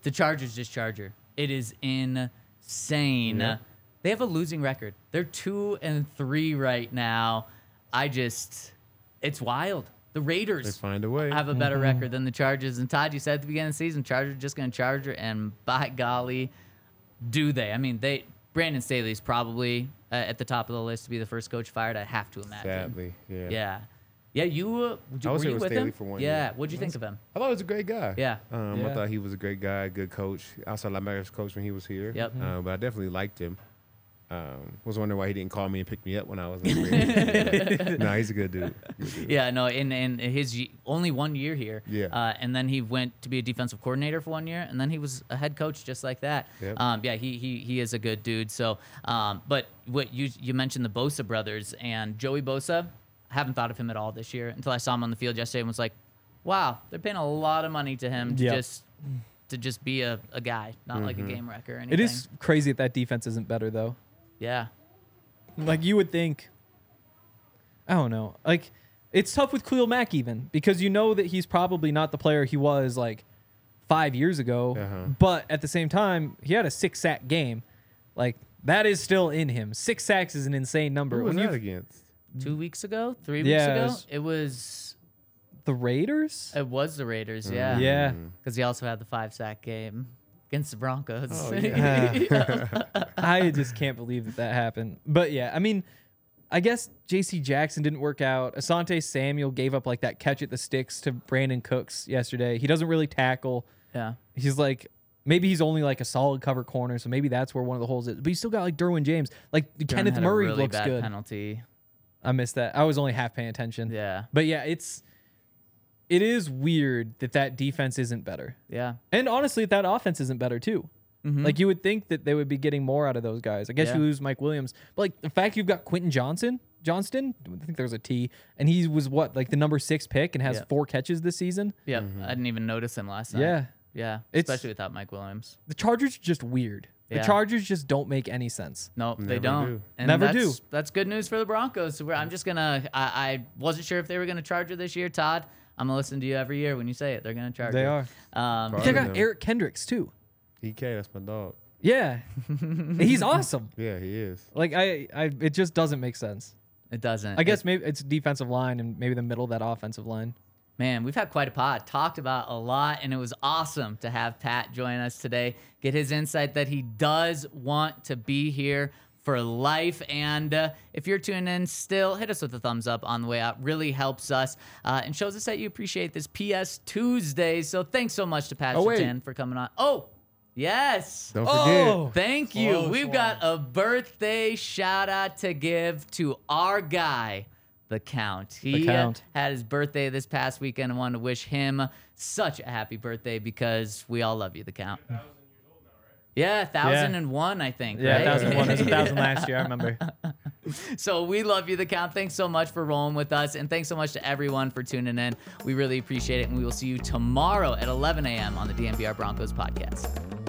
the Chargers just Charger. It is insane. Yeah. They have a losing record. They're two and three right now. I just, it's wild. The They Raiders find a way. have a better Mm-hmm. record than the Chargers. And Todd, you said at the beginning of the season, Chargers just going to charge her, and by golly, do they? I mean, they Brandon Staley's probably uh, at the top of the list to be the first coach fired. I have to imagine. Sadly, yeah. Yeah. Yeah, you uh, I was were you with with Staley him? for one yeah. year. What'd you think of him? I thought he was a great guy. Yeah. Um, I thought he was a great guy, good coach, I outside linebackers coach when he was here. Yep. Uh, but I definitely liked him. Um, was wondering why he didn't call me and pick me up when I was in the No, he's a good dude. Good dude. Yeah, no, in in his y- only one year here. Yeah. Uh, and then he went to be a defensive coordinator for one year, and then he was a head coach just like that. Yep. Um, yeah, he he he is a good dude. So, um, but what you you mentioned the Bosa brothers and Joey Bosa, I haven't thought of him at all this year until I saw him on the field yesterday and was like, wow, they're paying a lot of money to him to Yep. just to just be a, a guy, not like a game wrecker or anything. It is crazy that that defense isn't better though. Yeah. Like you would think. I don't know. Like it's tough with Khalil Mack even because you know that he's probably not the player he was like five years ago. Uh-huh. But at the same time, he had a six sack game. Like that is still in him. Six sacks is an insane number. Who was When that you against? Two weeks ago, three weeks Yeah, it ago, was- it was the Raiders. it was the Raiders. Yeah. Yeah. Because he also had the five sack game against the Broncos. Oh, yeah. I just can't believe that that happened. But yeah, I mean, I guess J.C. Jackson didn't work out. Asante Samuel gave up like that catch at the sticks to Brandin Cooks yesterday. He doesn't really tackle. yeah. He's like maybe he's only like a solid cover corner, so maybe that's where one of the holes is. But you still got like Derwin James. Like Kenneth Had a Murray really looks bad good. Penalty. I missed that. I was only half paying attention. Yeah. But yeah, it's it is weird that that defense isn't better. Yeah. And honestly, that offense isn't better too. Like you would think that they would be getting more out of those guys. I guess Mm-hmm. Yeah. you lose Mike Williams, but like the fact you've got Quentin Johnson, Johnston, I think there's a T, and he was what like the number six pick and has Yeah. four catches this season. Yep. I didn't even notice him last night. Yeah, Yeah. It's- Especially without Mike Williams. the Chargers are just weird. The Chargers just don't make any sense. No, they don't. do. And Never that's, do. That's good news for the Broncos. So I'm just gonna. I, I wasn't sure if they were gonna charge her this year, Todd. I'm gonna listen to you every year when you say it. They're gonna charge. They her. are. Um, Probably. They got. Eric Kendricks too. EK, that's my dog. Yeah, he's awesome. Yeah, he is. Like I, I, it just doesn't make sense. it doesn't. I guess It- maybe it's defensive line and maybe the middle of that offensive line. Man, we've had quite a pod, talked about a lot, and it was awesome to have Pat join us today, get his insight that he does want to be here for life. And uh, if you're tuning in still, hit us with a thumbs up on the way out. Really helps us uh, and shows us that you appreciate this PS Tuesday. So thanks so much to Pat Oh, wait. For coming on. Oh, yes. Don't forget. Oh, Thank you. Close We've one. got a birthday shout out to give to our guy, the Count. He uh, Count. had his birthday this past weekend. I wanted to wish him such a happy birthday because we all love you, the Count. Yeah, thousand and one, I think. Yeah, right? thousand one. It was a thousand last year. I remember. So we love you, the count. Thanks so much for rolling with us, and thanks so much to everyone for tuning in. We really appreciate it, and we will see you tomorrow at 11 a.m. on the DNVR Broncos podcast.